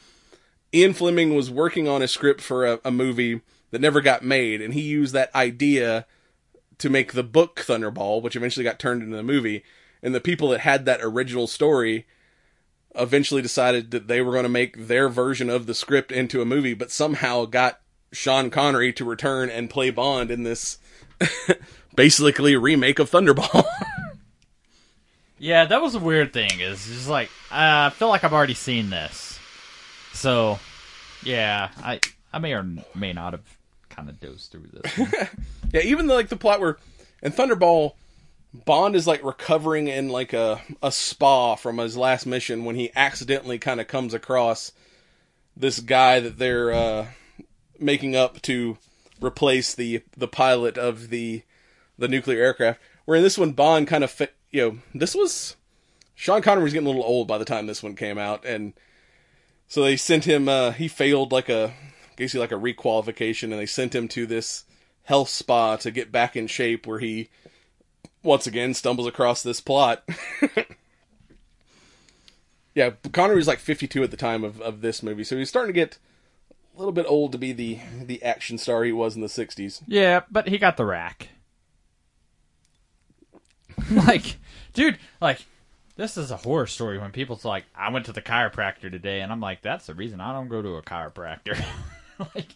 Ian Fleming was working on a script for a, a movie that never got made, and he used that idea to make the book Thunderball, which eventually got turned into the movie. And the people that had that original story eventually decided that they were going to make their version of the script into a movie, but somehow got Sean Connery to return and play Bond in this basically remake of Thunderball. yeah, that was a weird thing. Is just like uh, I feel like I've already seen this, so yeah, I I may or may not have kind of dozed through this. Yeah, even the, like the plot where in Thunderball, Bond is like recovering in like a a spa from his last mission when he accidentally kind of comes across this guy that they're uh, making up to replace the the pilot of the the nuclear aircraft. Where in this one, Bond kind of fit. You know, this was Sean Connery was getting a little old by the time this one came out, and so they sent him. Uh, he failed like a basically like a requalification, and they sent him to this health spa to get back in shape. Where he once again stumbles across this plot. yeah, Connery was like 52 at the time of, of this movie, so he's starting to get a little bit old to be the the action star he was in the 60s. yeah, but he got the rack. like, dude, like this is a horror story when people's like, I went to the chiropractor today, and I'm like, that's the reason I don't go to a chiropractor. like,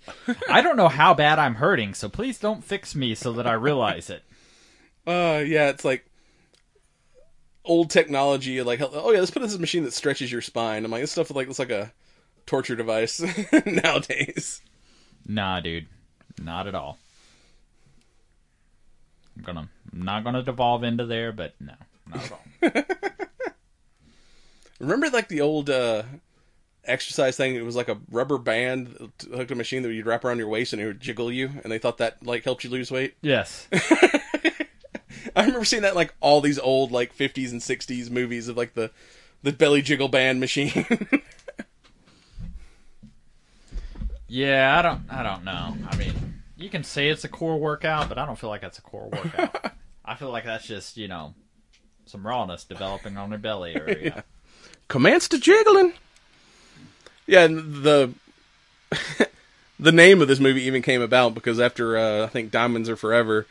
I don't know how bad I'm hurting, so please don't fix me so that I realize it. Uh, yeah, it's like old technology. Like, oh yeah, let's put this machine that stretches your spine. I'm like, this stuff like looks like a torture device nowadays. Nah, dude, not at all. I'm gonna, I'm not gonna devolve into there, but no, not at all. Remember like the old uh, exercise thing? It was like a rubber band hooked to a machine that you'd wrap around your waist and it would jiggle you, and they thought that like helped you lose weight. yes. I remember seeing that in, like all these old like 50s and 60s movies of like the the belly jiggle band machine. Yeah, I don't I don't know. I mean, you can say it's a core workout, but I don't feel like it's a core workout. I feel like that's just you know some rawness developing on their belly area. Commence to jiggling. Yeah, and the the name of this movie even came about because after uh, I think Diamonds Are Forever,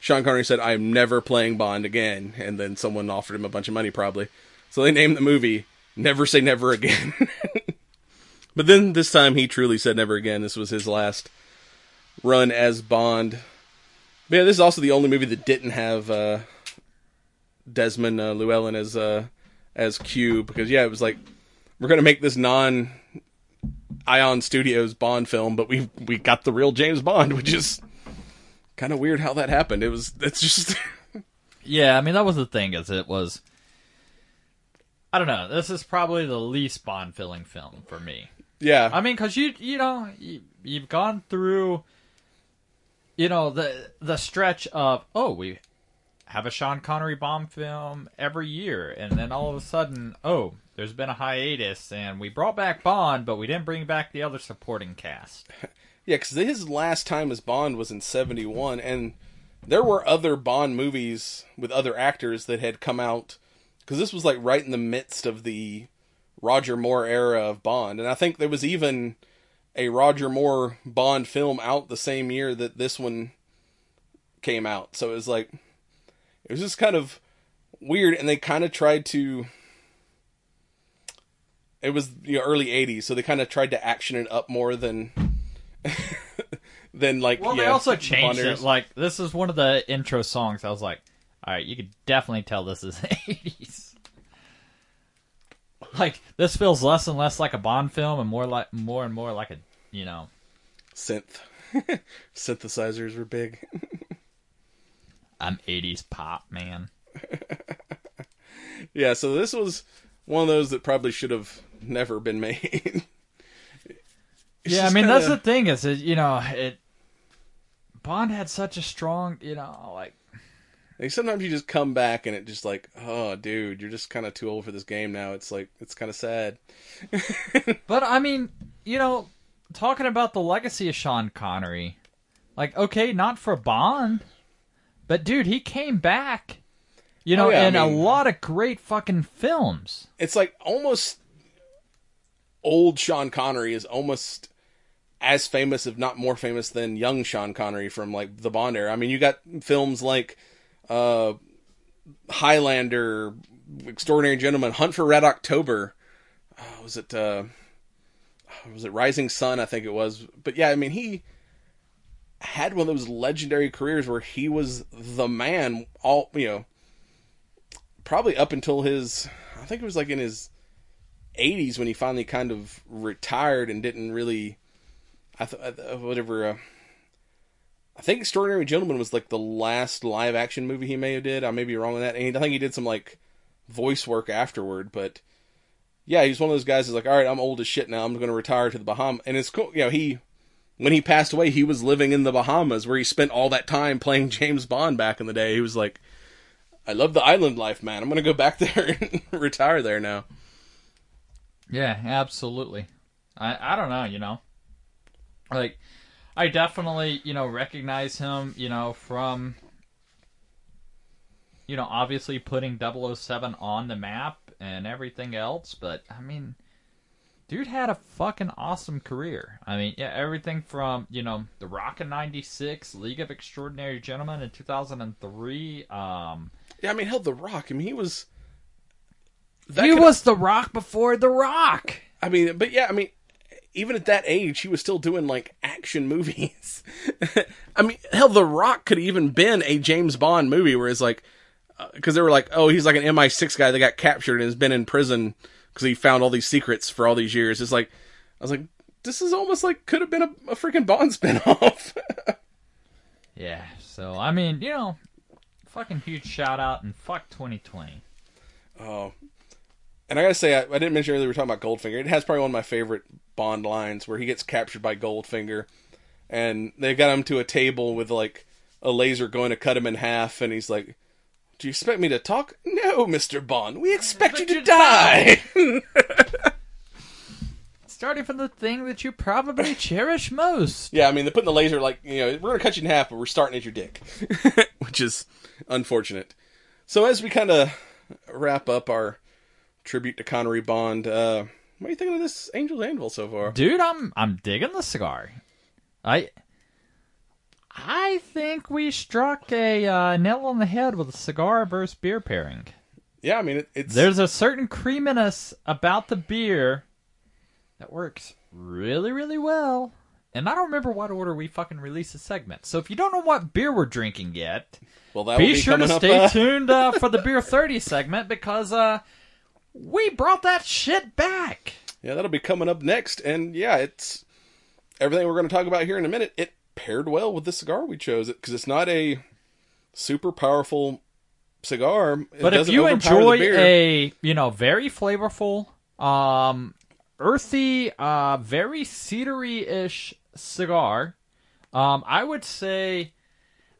Sean Connery said, "I'm never playing Bond again," and then someone offered him a bunch of money, probably. So they named the movie "Never Say Never Again." but then this time he truly said never again. This was his last run as Bond. But yeah, this is also the only movie that didn't have uh, Desmond uh, Llewellyn as uh, as Q because yeah, it was like we're gonna make this non Eon Studios Bond film, but we we got the real James Bond, which is kind of weird how that happened. It was it's just Yeah, I mean that was the thing, is it was. I don't know. This is probably the least Bond filling film for me. yeah. I mean, because you you know you, you've gone through, you know the the stretch of oh we have a Sean Connery Bond film every year, and then all of a sudden oh there's been a hiatus, and we brought back Bond, but we didn't bring back the other supporting cast. Yeah, because his last time as Bond was in '71, and there were other Bond movies with other actors that had come out. Because this was like right in the midst of the Roger Moore era of Bond, and I think there was even a Roger Moore Bond film out the same year that this one came out. So it was like it was just kind of weird, and they kind of tried to. It was the early '80s, so they kind of tried to action it up more than than like. Well, yeah, they also changed it. Like this is one of the intro songs. I was like, all right, you could definitely tell this is eighties. Like this feels less and less like a Bond film, and more like more and more like a you know. synth synthesizers were big. I'm eighties pop man. yeah, so this was one of those that probably should have never been made. Yeah, I mean that's kinda- the thing is that you know it. Bond had such a strong, you know, like Like sometimes you just come back and it just like, oh, dude, you're just kind of too old for this game now. It's like it's kind of sad. But I mean, you know, talking about the legacy of Sean Connery, like okay, not for Bond, but dude, he came back, you know, Oh, yeah, I in mean- a lot of great fucking films. It's like almost old Sean Connery is almost as famous, if not more famous, than young Sean Connery from like the Bond era. I mean, you got films like uh, Highlander, Extraordinary Gentleman, Hunt for Red October. Uh, was it uh, was it Rising Sun? I think it was. But yeah, I mean he had one of those legendary careers where he was the man. All you know, probably up until his, I think it was like in his 80s when he finally kind of retired and didn't really I th- uh, whatever uh, I think Extraordinary Gentleman was like the last live action movie he may have did. I may be wrong on that. And I think he did some like voice work afterward, but yeah, he's one of those guys who's like, all right, I'm old as shit now. I'm going to retire to the Bahamas. And it's cool. You know, he, when he passed away, he was living in the Bahamas where he spent all that time playing James Bond back in the day. He was like, I love the island life, man. I'm going to go back there and retire there now. Yeah, absolutely. I I don't know, you know. Like I definitely, you know, recognize him, you know, from you know, obviously putting 007 on the map and everything else, but I mean dude had a fucking awesome career. I mean, yeah, everything from, you know, The Rock in 96, League of Extraordinary Gentlemen in 2003, um Yeah, I mean, hell, The Rock. I mean, he was. he could- was The Rock before The Rock. I mean, but yeah, I mean, even at that age, he was still doing like action movies. I mean, hell, The Rock could have even been a James Bond movie where it's like, because they were like, oh, he's like an MI6 guy that got captured and has been in prison because he found all these secrets for all these years. It's like, I was like, this is almost like could have been a, a freaking Bond spinoff. Yeah, so I mean, you know, fucking huge shout out and fuck 2020. Oh, and I gotta say, I, I didn't mention earlier we were talking about Goldfinger. It has probably one of my favorite Bond lines where he gets captured by Goldfinger, and they got him to a table with like a laser going to cut him in half, and he's like, "Do you expect me to talk? No, Mister Bond. We expect you to die." starting from the thing that you probably cherish most. Yeah, I mean, they're putting the laser like you know we're gonna cut you in half, but we're starting at your dick, which is unfortunate. So as we kind of wrap up our tribute to Connery Bond, uh, what are you thinking of this Angel's Anvil so far? Dude, I'm I'm digging the cigar. I I think we struck a uh, nail on the head with a cigar versus beer pairing. Yeah, I mean it, it's There's a certain creaminess about the beer that works really, really well. And I don't remember what order we fucking released the segment. So if you don't know what beer we're drinking yet, well that be, be sure to up, stay uh, tuned uh, for the Beer 30 segment because uh, we brought that shit back. Yeah, that'll be coming up next, and yeah, it's everything we're going to talk about here in a minute. It paired well with the cigar we chose it because it's not a super powerful cigar. It But if you enjoy a, you know, very flavorful, um, earthy, uh, very cedary-ish cigar, um, I would say,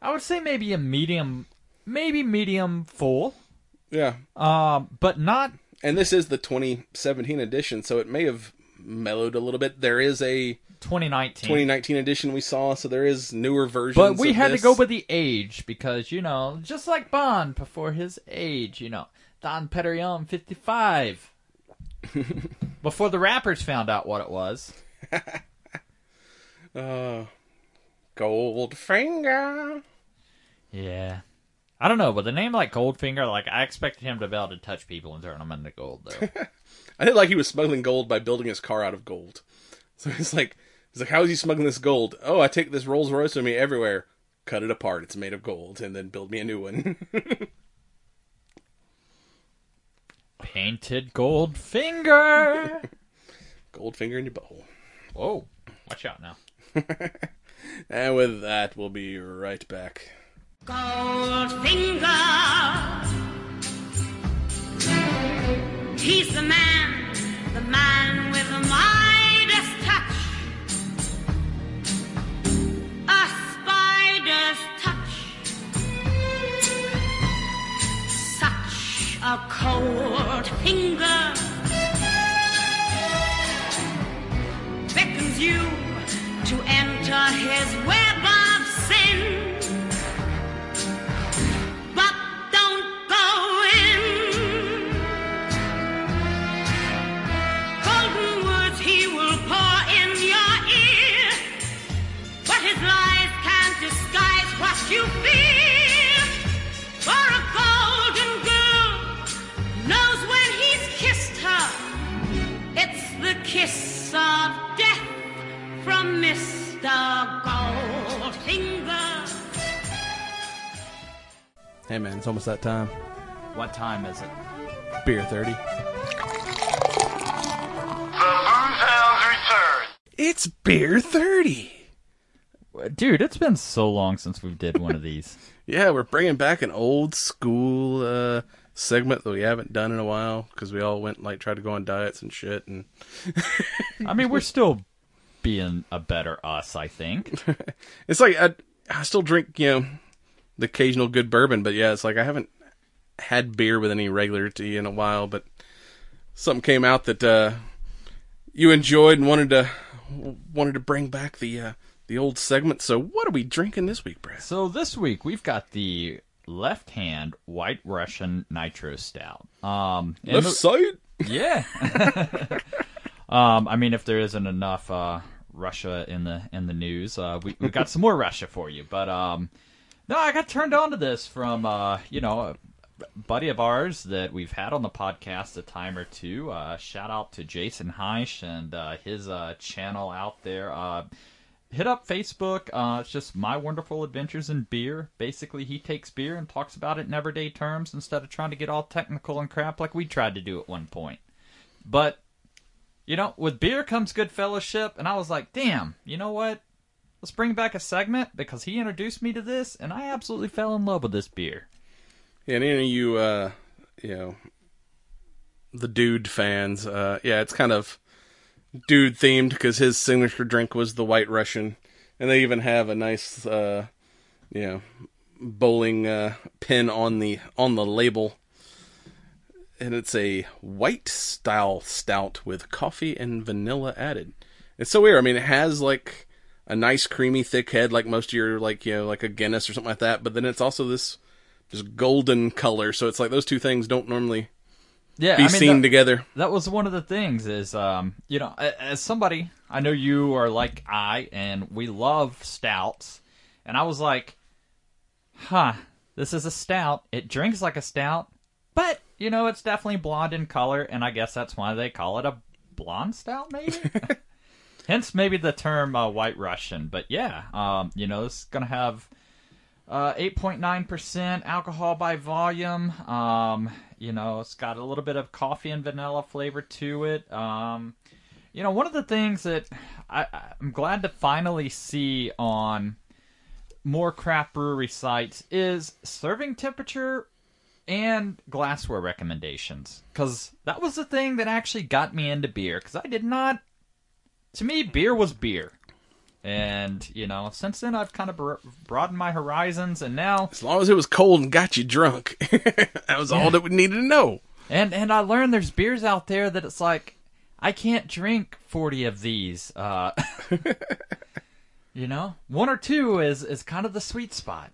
I would say maybe a medium, maybe medium full, yeah, um, but not and this is the 2017 edition, so it may have mellowed a little bit. There is a 2019. 2019 edition we saw, so there is newer versions. But we had this. to go with the age because you know, just like Bond before his age, you know, Dom Perignon, fifty-five. before the rappers found out what it was. uh, Goldfinger. Yeah, I don't know, but the name like Goldfinger, like I expected him to be able to touch people and turn them into gold, though. I did like he was smuggling gold by building his car out of gold. So he's like, he's like, how is he smuggling this gold? Oh, I take this Rolls Royce with me everywhere, cut it apart, it's made of gold, and then build me a new one. Painted Goldfinger. Goldfinger in your butthole. Whoa, watch out now. And with that, we'll be right back. Goldfinger. He's the man, the man with the Midas a cold finger. Beckons you to enter his web from Mr. Goldfinger. Hey man, it's almost that time. What time is it? Beer 30. The Booze Hounds return. It's Beer 30! Dude, it's been so long since we did one of these. Yeah, we're bringing back an old school uh, segment that we haven't done in a while because we all went like tried to go on diets and shit and I mean, we're still being a better us, I think. it's like I, I still drink you know the occasional good bourbon but yeah it's like I haven't had beer with any regularity in a while but something came out that uh, you enjoyed and wanted to wanted to bring back the uh, the old segment so what are we drinking this week Brad So this week we've got the left hand White Russian Nitro Stout. Um, left the- side yeah. um, I mean, if there isn't enough uh, Russia in the in the news, uh, we we got some more Russia for you. But um, no, I got turned on to this from uh, you know a buddy of ours that we've had on the podcast a time or two. Uh, shout out to Jason Heisch and uh, his uh, channel out there. Uh, hit up Facebook. It's just My Wonderful Adventures in Beer. Basically, he takes beer and talks about it in everyday terms instead of trying to get all technical and crap like we tried to do at one point. But, you know, with beer comes good fellowship, and I was like, damn, you know what? Let's bring back a segment because he introduced me to this, and I absolutely fell in love with this beer. Yeah, and any of you, uh, you know, the dude fans, uh, yeah, it's kind of dude themed because his signature drink was the White Russian, and they even have a nice, uh, you know, bowling uh, pin on the on the label. And it's a white style stout with coffee and vanilla added. It's so weird. I mean, it has like a nice creamy thick head, like most of your like you know like a Guinness or something like that. But then it's also this just golden color. So it's like those two things don't normally Yeah, be I mean, seen that, together. that was one of the things is um you know as somebody I know you are like I and we love stouts and I was like huh this is a stout it drinks like a stout but you know it's definitely blonde in color and I guess that's why they call it a blonde stout maybe hence maybe the term uh, white Russian but yeah um you know it's gonna have uh, 8.9% alcohol by volume. Um, you know, it's got a little bit of coffee and vanilla flavor to it. Um, you know, one of the things that I, I'm glad to finally see on more craft brewery sites is serving temperature and glassware recommendations. Because that was the thing that actually got me into beer. Because I did not. To me, beer was beer. And, you know, since then I've kind of bro- broadened my horizons, and now As long as it was cold and got you drunk, that was all that we needed to know. And and I learned there's beers out there that it's like I can't drink 40 of these. Uh, you know, one or two is is kind of the sweet spot.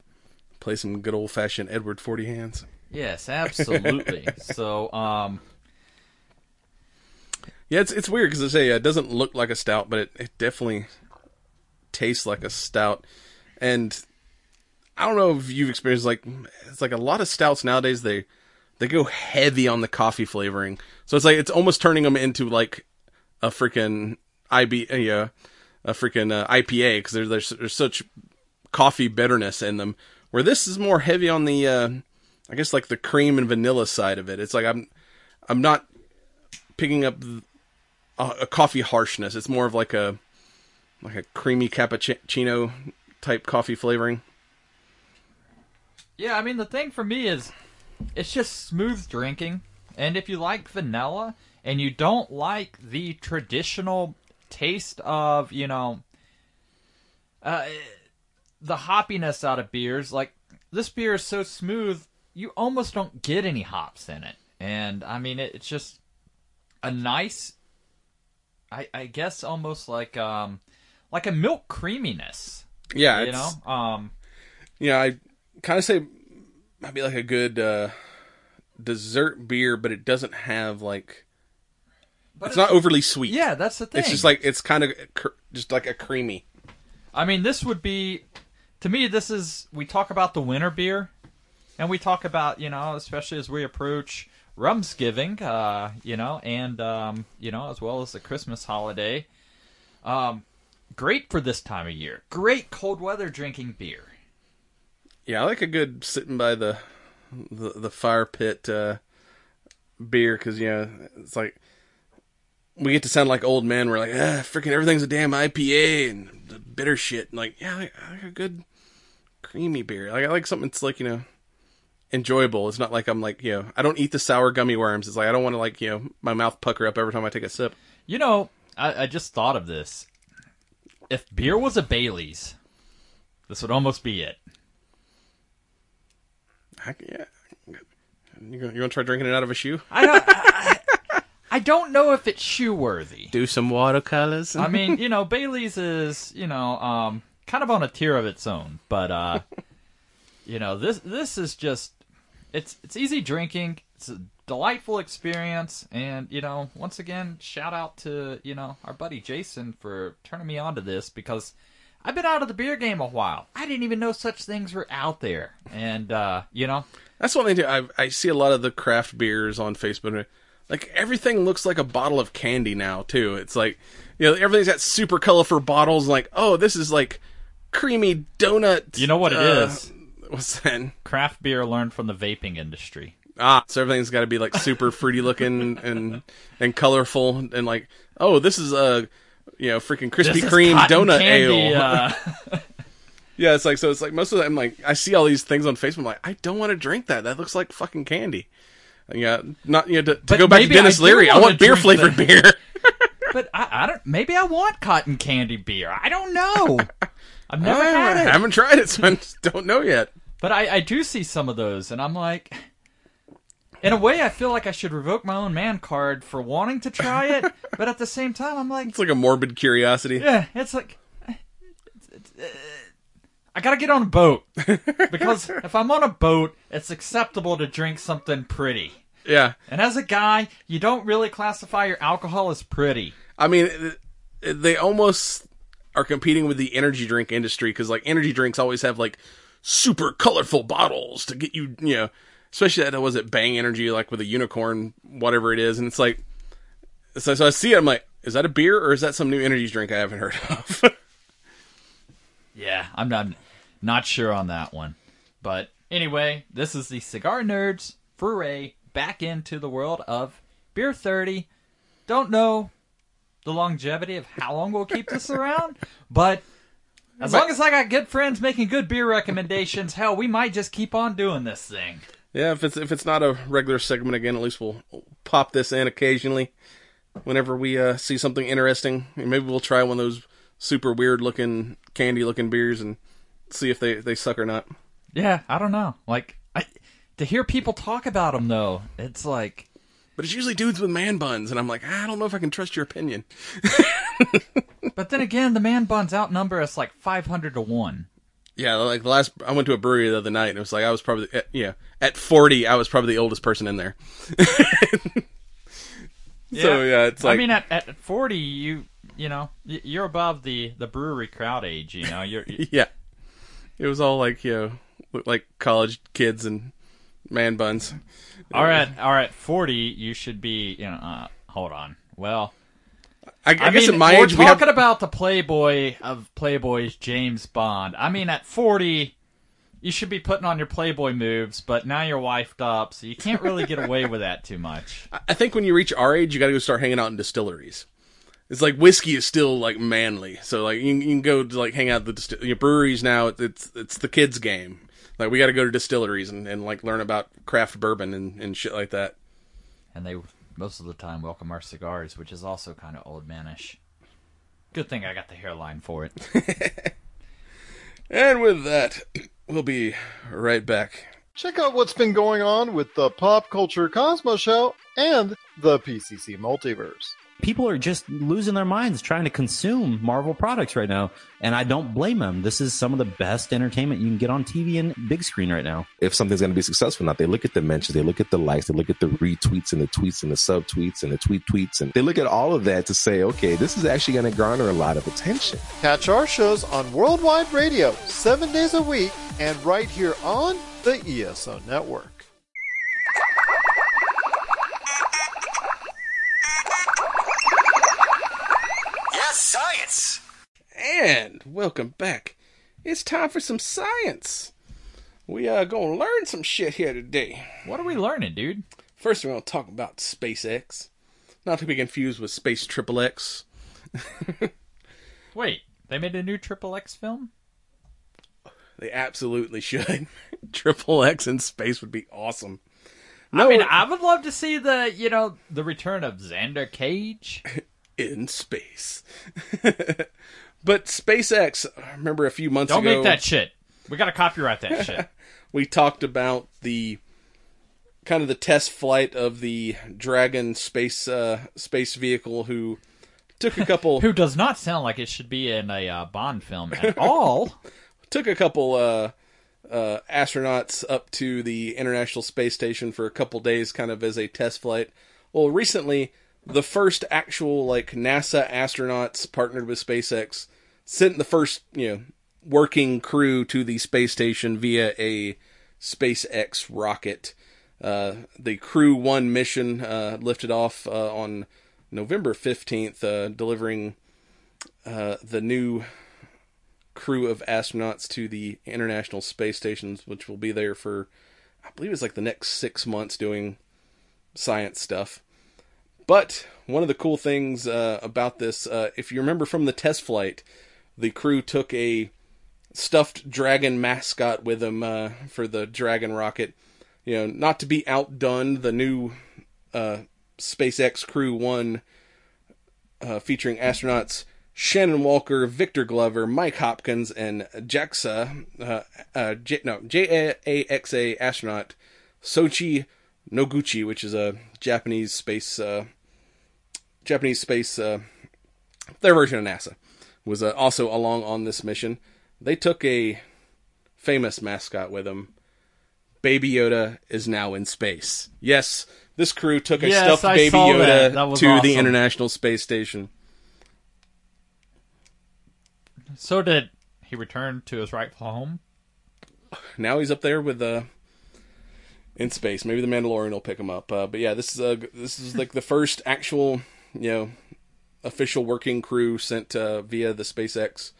Play some good old fashioned Edward Forty Hands. Yes, absolutely. so, um, Yeah, it's it's weird because I say uh, it doesn't look like a stout, but it, it definitely tastes like a stout. And I don't know if you've experienced like it's like a lot of stouts nowadays they they go heavy on the coffee flavoring, so it's like it's almost turning them into like a freaking IB uh, yeah a freaking uh, IPA because there's, there's there's such coffee bitterness in them. Where this is more heavy on the uh, I guess like the cream and vanilla side of it. It's like I'm I'm not picking up a, a coffee harshness. It's more of like a like a creamy cappuccino type coffee flavoring. yeah, I mean the thing for me is it's just smooth drinking, and if you like vanilla and you don't like the traditional taste of you know uh, the hoppiness out of beers, like this beer is so smooth, you almost don't get any hops in it. And I mean, it, it's just a nice, I, I guess, almost like um, like a milk creaminess. Yeah, You know, um, Yeah, I kind of say might be like a good uh, dessert beer, but it doesn't have like but it's not overly sweet. Yeah, that's the thing. it's just like it's kind of cr- just like a creamy. I mean, this would be to me. This is we talk about the winter beer, and we talk about you know, especially as we approach Rumsgiving, uh, you know, and um, you know, as well as the Christmas holiday. Um, great for this time of year. Great cold weather drinking beer. Yeah, I like a good sitting by the the, the fire pit uh, beer because you know it's like we get to sound like old men. We're like, ah, freaking everything's a damn IPA and the bitter shit. And like, yeah, I like, I like a good creamy beer. Like I like something that's like you know enjoyable. It's not like I'm like you know I don't eat the sour gummy worms. It's like I don't want to like you know my mouth pucker up every time I take a sip. You know, I, I just thought of this. If beer was a Bailey's, this would almost be it. I, yeah. You gonna, you gonna try drinking it out of a shoe? I don't. I, I don't know if it's shoe worthy. Do some watercolors. I mean, you know, Bailey's is, you know, um, kind of on a tier of its own, but uh, you know, this this is just it's it's easy drinking. It's a delightful experience, and you know, once again, shout out to you know our buddy Jason for turning me on to this because I've been out of the beer game a while. I didn't even know such things were out there, and uh, you know, That's one thing. I I see a lot of the craft beers on Facebook. Like everything looks like a bottle of candy now too. It's like you know everything's got super colorful bottles. Like oh, this is like creamy donut. you know what it uh, is. What's that? Craft beer learned from the vaping industry. Ah, so everything's got to be like super fruity looking and and colorful and like oh, this is a you know freaking Krispy Kreme donut candy, ale. uh, Yeah, it's like so. It's like most of the time, like I see all these things on Facebook. I'm like, I don't want to drink that. That looks like fucking candy. Yeah, not you know, to, to go back to maybe I Denis Leary. I wanna beer flavored that. beer. But I, I don't. Maybe I want cotton candy beer. I don't know. I've never I had it. I haven't tried it, so I don't know yet. But I, I do see some of those, and I'm like, in a way, I feel like I should revoke my own man card for wanting to try it, but at the same time, I'm like, It's like a morbid curiosity. yeah, it's like. it's- it's, uh, I gotta get on a boat because if I'm on a boat, it's acceptable to drink something pretty. Yeah. And as a guy, you don't really classify your alcohol as pretty. I mean, they almost are competing with the energy drink industry because, like, energy drinks always have like super colorful bottles to get you, you know, especially that was it Bang Energy, like with a unicorn, whatever it is, and it's like, so, so I see it, I'm like, is that a beer or is that some new energy drink I haven't heard of? Yeah, I'm not not sure on that one. But anyway, this is the Cigar Nerds foray back into the world of Beer 30. Don't know the longevity of how long we'll keep this around, but as long as I got good friends making good beer recommendations, hell, we might just keep on doing this thing. yeah, if it's if it's not a regular segment again, at least we'll pop this in occasionally whenever we uh, see something interesting. Maybe we'll try one of those super weird looking candy looking beers and see if they they suck or not. Yeah, I don't know. Like I to hear people talk about them though, it's like But it's usually dudes with man buns, and I'm like, ah, I don't know if I can trust your opinion. but then again, the man buns outnumber us like 500 to 1. Yeah, like the last, I went to a brewery the other night, and it was like I was probably, at, yeah, at 40, I was probably the oldest person in there. So yeah, it's like, I mean, at, at 40, you you know you're above the the brewery crowd age. You know, you're you- yeah, it was all like you know, like college kids and man buns. All right. All right, 40, you should be. You know, uh, hold on. Well, I, I, I, guess mean, at my we're age, we have, talking about the Playboy of Playboys, James Bond. I mean, at 40. You should be putting on your Playboy moves, but now you're wifed up, so you can't really get away with that too much. I think when you reach our age, you got to go start hanging out in distilleries. It's like whiskey is still like manly, so like you, you can go to like hang out at the your breweries now. It's, it's it's the kids' game. Like we got to go to distilleries and, and like learn about craft bourbon and, and shit like that. and they most of the time welcome our cigars, which is also kind of old manish. Good thing I got the hairline for it. And with that, we'll be right back. Check out what's been going on with the Pop Culture Cosmos Show and the PCC Multiverse. People are just losing their minds trying to consume Marvel products right now. And I don't blame them. This is some of the best entertainment you can get on TV and big screen right now. if something's going to be successful or not. They look at the mentions, they look at the likes, they look at the retweets and the tweets and the subtweets and the tweet tweets, and they look at all of that to say, okay, this is actually going to garner a lot of attention. Catch our shows on Worldwide Radio seven days a week and right here on the ESO Network. Yes, science. And welcome back. It's time for some science. We are gonna learn some shit here today. What are we learning, dude? First, we're gonna talk about SpaceX, not to be confused with Space Triple X. Wait, they made a new Triple X film? They absolutely should. Triple X in space would be awesome. No, I mean, I would love to see the, you know, the return of Xander Cage. in space. but SpaceX, I remember a few months ago. Don't make that shit. We gotta copyright that shit. we talked about the kind of the test flight of the Dragon space uh, space vehicle who took a couple Who does not sound like it should be in a uh, Bond film at all. took a couple uh, uh, astronauts up to the International Space Station for a couple days, kind of as a test flight. Well, recently, the first actual like NASA astronauts partnered with SpaceX sent the first you know working crew to the space station via a SpaceX rocket. Uh, the Crew One mission uh, lifted off uh, on November fifteenth, uh, delivering uh, the new crew of astronauts to the International Space Station, which will be there for, I believe it's like the next six months doing science stuff. But one of the cool things uh, about this, uh, if you remember from the test flight, the crew took a stuffed dragon mascot with them uh, for the Dragon rocket. You know, not to be outdone, the new uh, SpaceX Crew One, uh, featuring astronauts Shannon Walker, Victor Glover, Mike Hopkins, and JAXA, uh, J- no, J A X A astronaut Soichi Noguchi, which is a Japanese space uh, Japanese space uh, their version of NASA, was uh, also along on this mission. They took a famous mascot with them. Baby Yoda is now in space. Yes, this crew took a Yes, stuffed I Baby Yoda that. That to the. International Space Station. So did he return to his rightful home? now he's up there with uh in space. Maybe the Mandalorian will pick him up. Uh, but yeah, this is uh, this is like the first actual you know official working crew sent uh, via the SpaceX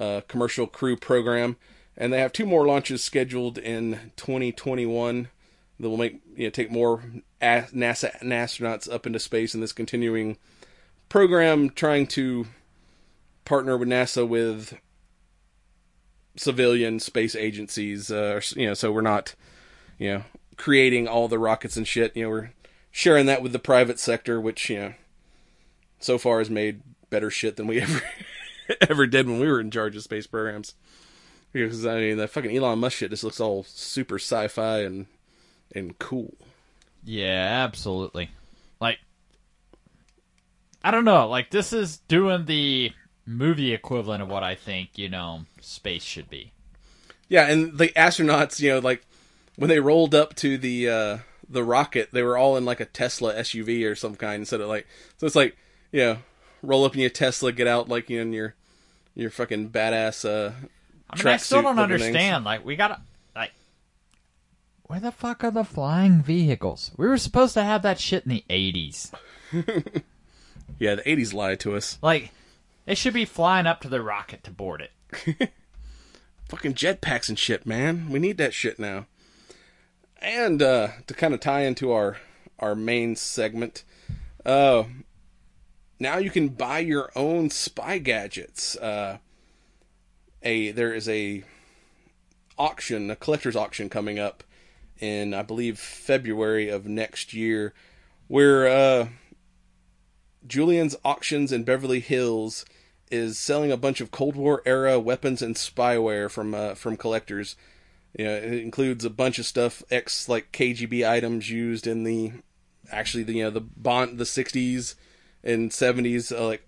uh, commercial crew program, and they have two more launches scheduled in 2021 that will make you know take more NASA astronauts up into space in this continuing program, trying to partner with NASA with civilian space agencies. Uh, you know, so we're not, you know, creating all the rockets and shit. You know, we're sharing that with the private sector, which you know, so far has made better shit than we ever ever did when we were in charge of space programs. Because I mean, that fucking Elon Musk shit just looks all super sci-fi and and cool. Yeah, absolutely. Like, I don't know. Like, this is doing the movie equivalent of what I think, you know, space should be. Yeah, and the astronauts, you know, like when they rolled up to the uh the rocket, they were all in like a Tesla SUV or some kind instead of like so it's like, you know, roll up in your Tesla, get out like you know, in your your fucking badass uh I mean, I still don't looking things. understand. Like, we gotta, like, where the fuck are the flying vehicles? We were supposed to have that shit in the 80s. Yeah, the 80s lied to us. Like, they should be flying up to the rocket to board it. Fucking jetpacks and shit, man. We need that shit now. And uh to kind of tie into our our main segment, uh now you can buy your own spy gadgets. Uh a there is a auction, a collector's auction coming up in I believe February of next year where uh Julien's Auctions in Beverly Hills is selling a bunch of Cold War era weapons and spyware from uh, from collectors. You know, it includes a bunch of stuff ex like KGB items used in the actually the you know the Bond the 60s and 70s uh, like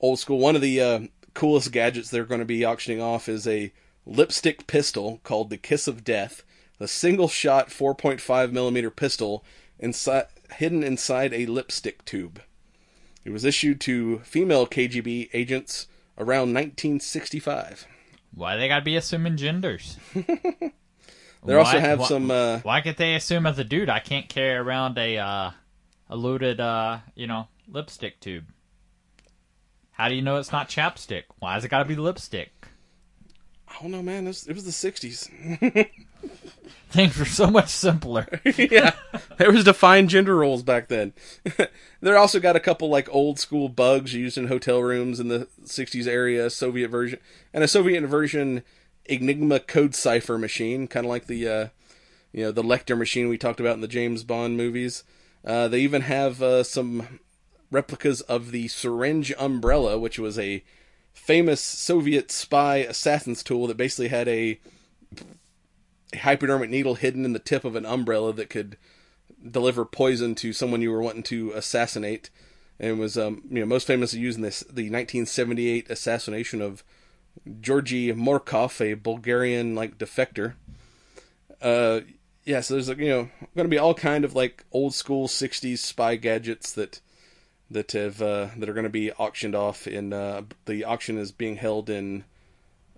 old school. One of the uh, coolest gadgets they're going to be auctioning off is a lipstick pistol called the Kiss of Death, a single shot 4.5 millimeter pistol inside hidden inside a lipstick tube. It was issued to female KGB agents around 1965. Why they gotta be assuming genders? They also Why- have why- some. Uh, Why can't they assume as a dude I can't carry around a uh, a loaded uh, you know lipstick tube? How do you know it's not chapstick? Why has it got to be lipstick? I don't know, man. It was, it was the 60s. Things were so much simpler. yeah, there was defined gender roles back then. they also got a couple like old school bugs used in hotel rooms in the '60s area, Soviet version, and a Soviet version Enigma code cipher machine, kind of like the uh, you know the Lektor machine we talked about in the James Bond movies. Uh, they even have uh, some replicas of the syringe umbrella, which was a famous Soviet spy assassin's tool that basically had a a hypodermic needle hidden in the tip of an umbrella that could deliver poison to someone you were wanting to assassinate. And was um, you know most famously used in this the 1978 assassination of Georgy Markov, a Bulgarian like defector. Uh, yeah, so there's like you know going to be all kind of like old school 60s spy gadgets that that have uh, that are going to be auctioned off. In uh, the auction is being held in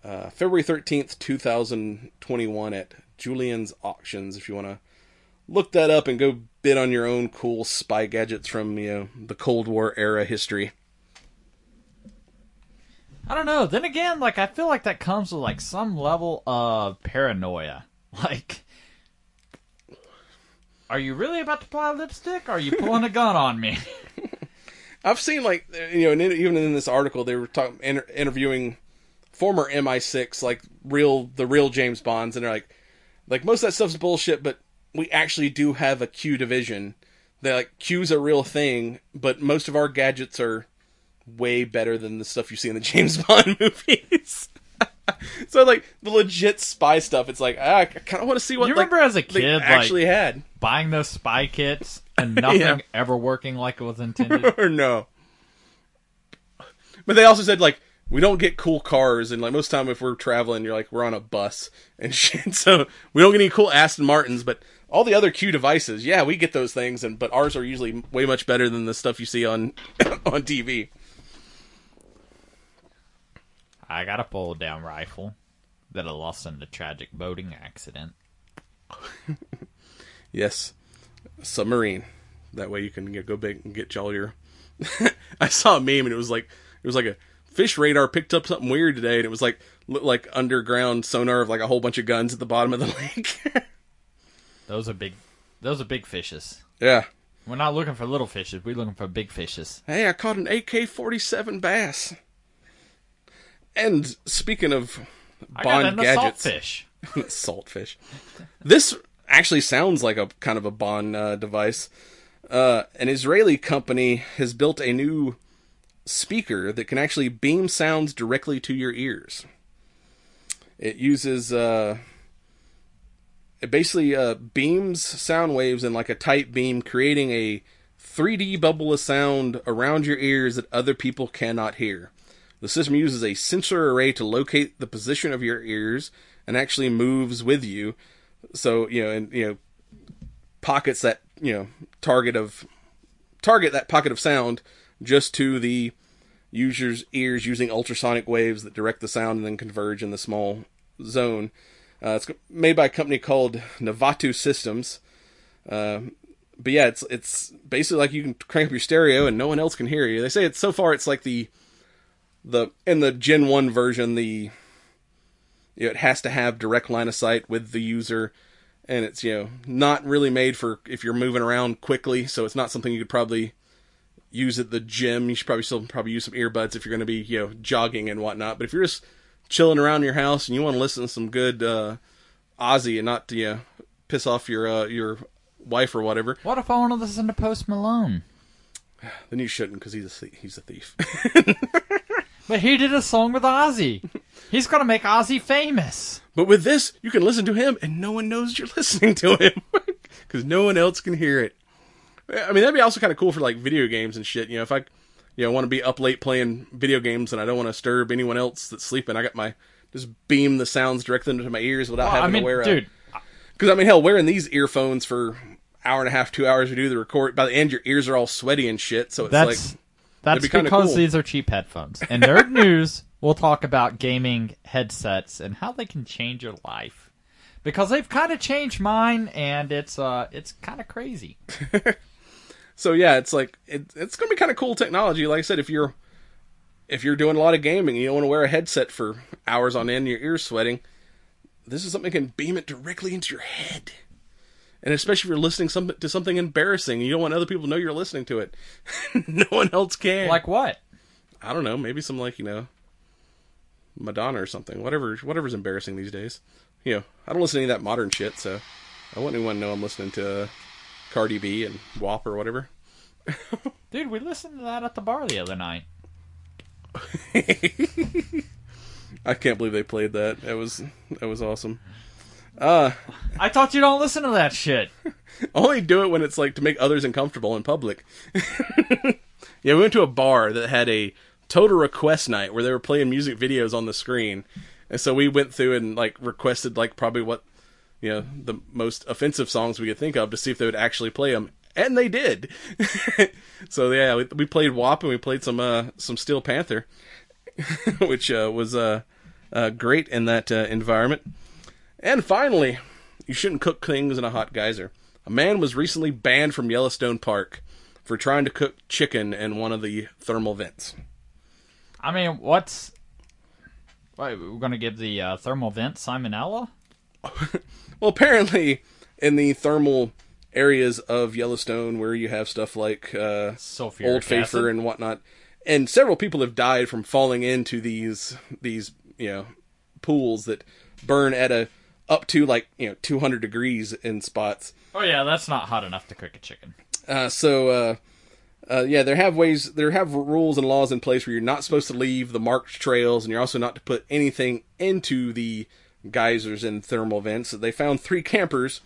uh, February 13th, 2021 at Julien's Auctions. If you want to look that up and go bid on your own cool spy gadgets from you know the Cold War era history. I don't know. Then again, like I feel like that comes with like some level of paranoia. Like, are you really about to apply lipstick? Are you pulling a gun on me? I've seen like you know, even in this article, they were talking inter- interviewing former MI6, like real the real James Bonds, and they're like, like most of that stuff's bullshit, but we actually do have a Q division. They're like Q's a real thing, but most of our gadgets are way better than the stuff you see in the James Bond movies. so like the legit spy stuff, it's like ah, I kind of want to see what You like, remember as a kid, like- actually had Buying those spy kits and nothing Yeah. ever working like it was intended. or no. But they also said like we don't get cool cars, and like most time if we're traveling, you're like we're on a bus and shit. So we don't get any cool Aston Martins, but all the other Q devices, yeah, we get those things, and but ours are usually way much better than the stuff you see on on TV. I got a fold down rifle that I lost in a tragic boating accident. Yes, submarine. That way you can get, go big and get all your. I saw a meme and it was like it was like a fish radar picked up something weird today, and it was like like underground sonar of like a whole bunch of guns at the bottom of the lake. Those are big. Those are big fishes. yeah. We're not looking for little fishes. We're looking for big fishes. Hey, I caught an AK forty seven bass. And speaking of Bond gadgets, assault fish. saltfish. This actually sounds like a kind of a Bond uh, device. Uh, an Israeli company has built a new speaker that can actually beam sounds directly to your ears. It uses uh, it basically uh, beams sound waves in like a tight beam, creating a 3D bubble of sound around your ears that other people cannot hear. The system uses a sensor array to locate the position of your ears and actually moves with you. So you know, and you know, pockets that you know target of target that pocket of sound just to the user's ears using ultrasonic waves that direct the sound and then converge in the small zone. Uh, it's made by a company called Noveto Systems. Uh, but yeah, it's it's basically like you can crank up your stereo and no one else can hear you. They say it's so far it's like the the in the Gen One version the you know, it has to have direct line of sight with the user, and it's you know not really made for if you're moving around quickly. So it's not something you could probably use at the gym. You should probably still probably use some earbuds if you're going to be you know jogging and whatnot. But if you're just chilling around your house and you want to listen to some good uh, Ozzy and not to you know, piss off your uh, your wife or whatever, What if I want to listen to Post Malone? then you shouldn't because he's a he's a thief. But he did a song with Ozzy. He's gonna make Ozzy famous. But with this, you can listen to him and no one knows you're listening to him because no one else can hear it. I mean, that'd be also kind of cool for like video games and shit. You know, if I, you know, want to be up late playing video games and I don't want to disturb anyone else that's sleeping, I got my just beam the sounds directly into my ears without Well, I having mean, to wear a. dude, Because I mean, hell, wearing these earphones for hour and a half, two hours to do the record. By the end, your ears are all sweaty and shit. So it's that's like, that's be because cool. these are cheap headphones. In Nerd News, we'll talk about gaming headsets and how they can change your life. Because they've kind of changed mine, and it's uh, it's kind of crazy. So yeah, it's like it, it's gonna be kind of cool technology. Like I said, if you're if you're doing a lot of gaming, and you don't want to wear a headset for hours on end, your ears sweating. This is something that can beam it directly into your head, and especially if you're listening some, to something embarrassing, you don't want other people to know you're listening to it. no one else can. Like what? I don't know, maybe some like you know Madonna or something. Whatever, whatever's embarrassing these days. You know, I don't listen to any of that modern shit, so I wouldn't want anyone to know I'm listening to uh, Cardi B and WAP or whatever. Dude, we listened to that at the bar the other night. I can't believe they played that. That was that was awesome. I thought you don't listen to that shit. Only do it when it's like to make others uncomfortable in public. yeah, we went to a bar that had a total request night where they were playing music videos on the screen, and so we went through and like requested like probably what you know the most offensive songs we could think of to see if they would actually play them, and they did. so yeah, we, we played WAP and we played some uh some Steel Panther, which uh, was uh, uh great in that uh, environment. And finally, you shouldn't cook things in a hot geyser. A man was recently banned from Yellowstone Park for trying to cook chicken in one of the thermal vents. I mean, what's. Wait, we're gonna give the uh, thermal vent salmonella? Well, apparently, in the thermal areas of Yellowstone, where you have stuff like uh, Sulfuric Old Faithful and whatnot, and several people have died from falling into these these you know pools that burn at a up to like you know 200 degrees in spots. Oh yeah, that's not hot enough to cook a chicken. Uh, so uh, uh, yeah, there have ways, there have rules and laws in place where you're not supposed to leave the marked trails, and you're also not to put anything into the geysers and thermal vents. They found three campers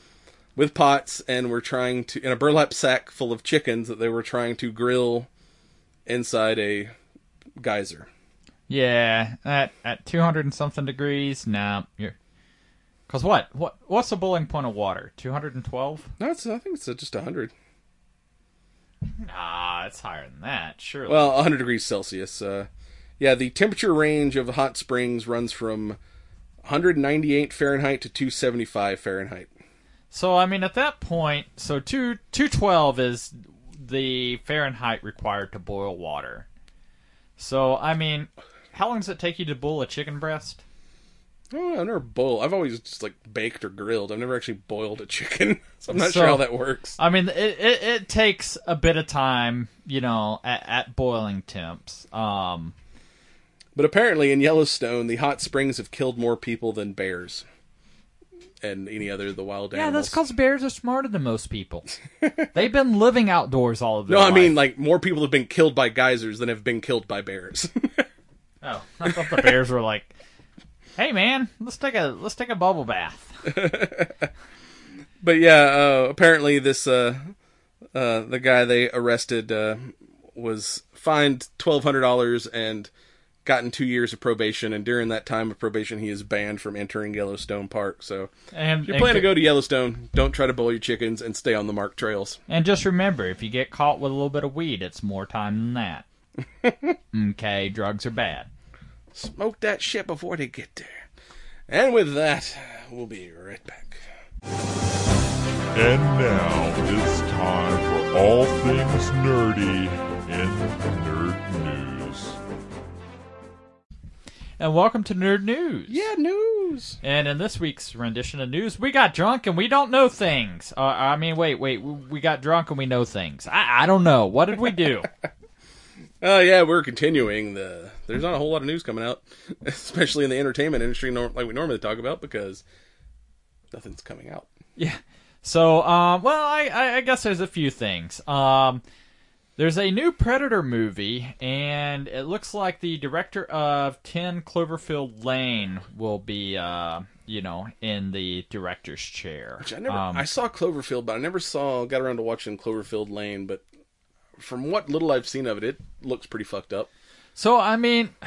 with pots and were trying to in a burlap sack full of chickens that they were trying to grill inside a geyser. Yeah, at at two hundred and something degrees. Nah, you're. Cause what? What? What's the boiling point of water? Two hundred and twelve? No, it's, I think it's just 100. Nah, it's higher than that. Surely. Well, 100 degrees Celsius. Uh, yeah, the temperature range of hot springs runs from 198 Fahrenheit to 275 Fahrenheit. So I mean, at that point, so two two twelve is the Fahrenheit required to boil water. So I mean, how long does it take you to boil a chicken breast? Oh, I've never boiled. I've always just like baked or grilled. I've never actually boiled a chicken, so I'm not So- sure how that works. I mean, it, it, it takes a bit of time, you know, at, at boiling temps. Um, But apparently, in Yellowstone, the hot springs have killed more people than bears and any other of the wild yeah, animals. Yeah, that's because bears are smarter than most people. They've been living outdoors all of their no, I life. mean like more people have been killed by geysers than have been killed by bears. oh, I thought the bears were like, "Hey, man, let's take a let's take a bubble bath." but yeah, uh, apparently this uh, uh, the guy they arrested uh, was fined twelve hundred dollars and gotten two years of probation. And during that time of probation, he is banned from entering Yellowstone Park. So And if you plan to go to Yellowstone, don't try to boil your chickens and stay on the marked trails. And just remember, if you get caught with a little bit of weed, it's more time than that. okay, drugs are bad. Smoke that shit before they get there. And with that, we'll be right back. And now it's time for all things nerdy in nerd news. And welcome to Nerd News. Yeah, news. And in this week's rendition of news, we got drunk and we don't know things. Uh, I mean, wait, wait, we got drunk and we know things. I, I don't know. What did we do? Oh yeah, we're continuing the. There's not a whole lot of news coming out, especially in the entertainment industry, like we normally talk about, because nothing's coming out. Yeah. So, um, well, I, I, guess there's a few things. Um, there's a new Predator movie, and it looks like the director of 10 Cloverfield Lane will be, uh, you know, in the director's chair. Which I never. Um, I saw Cloverfield, but I never saw. Got around to watching Cloverfield Lane, but from what little I've seen of it, it looks pretty fucked up. So, I mean, I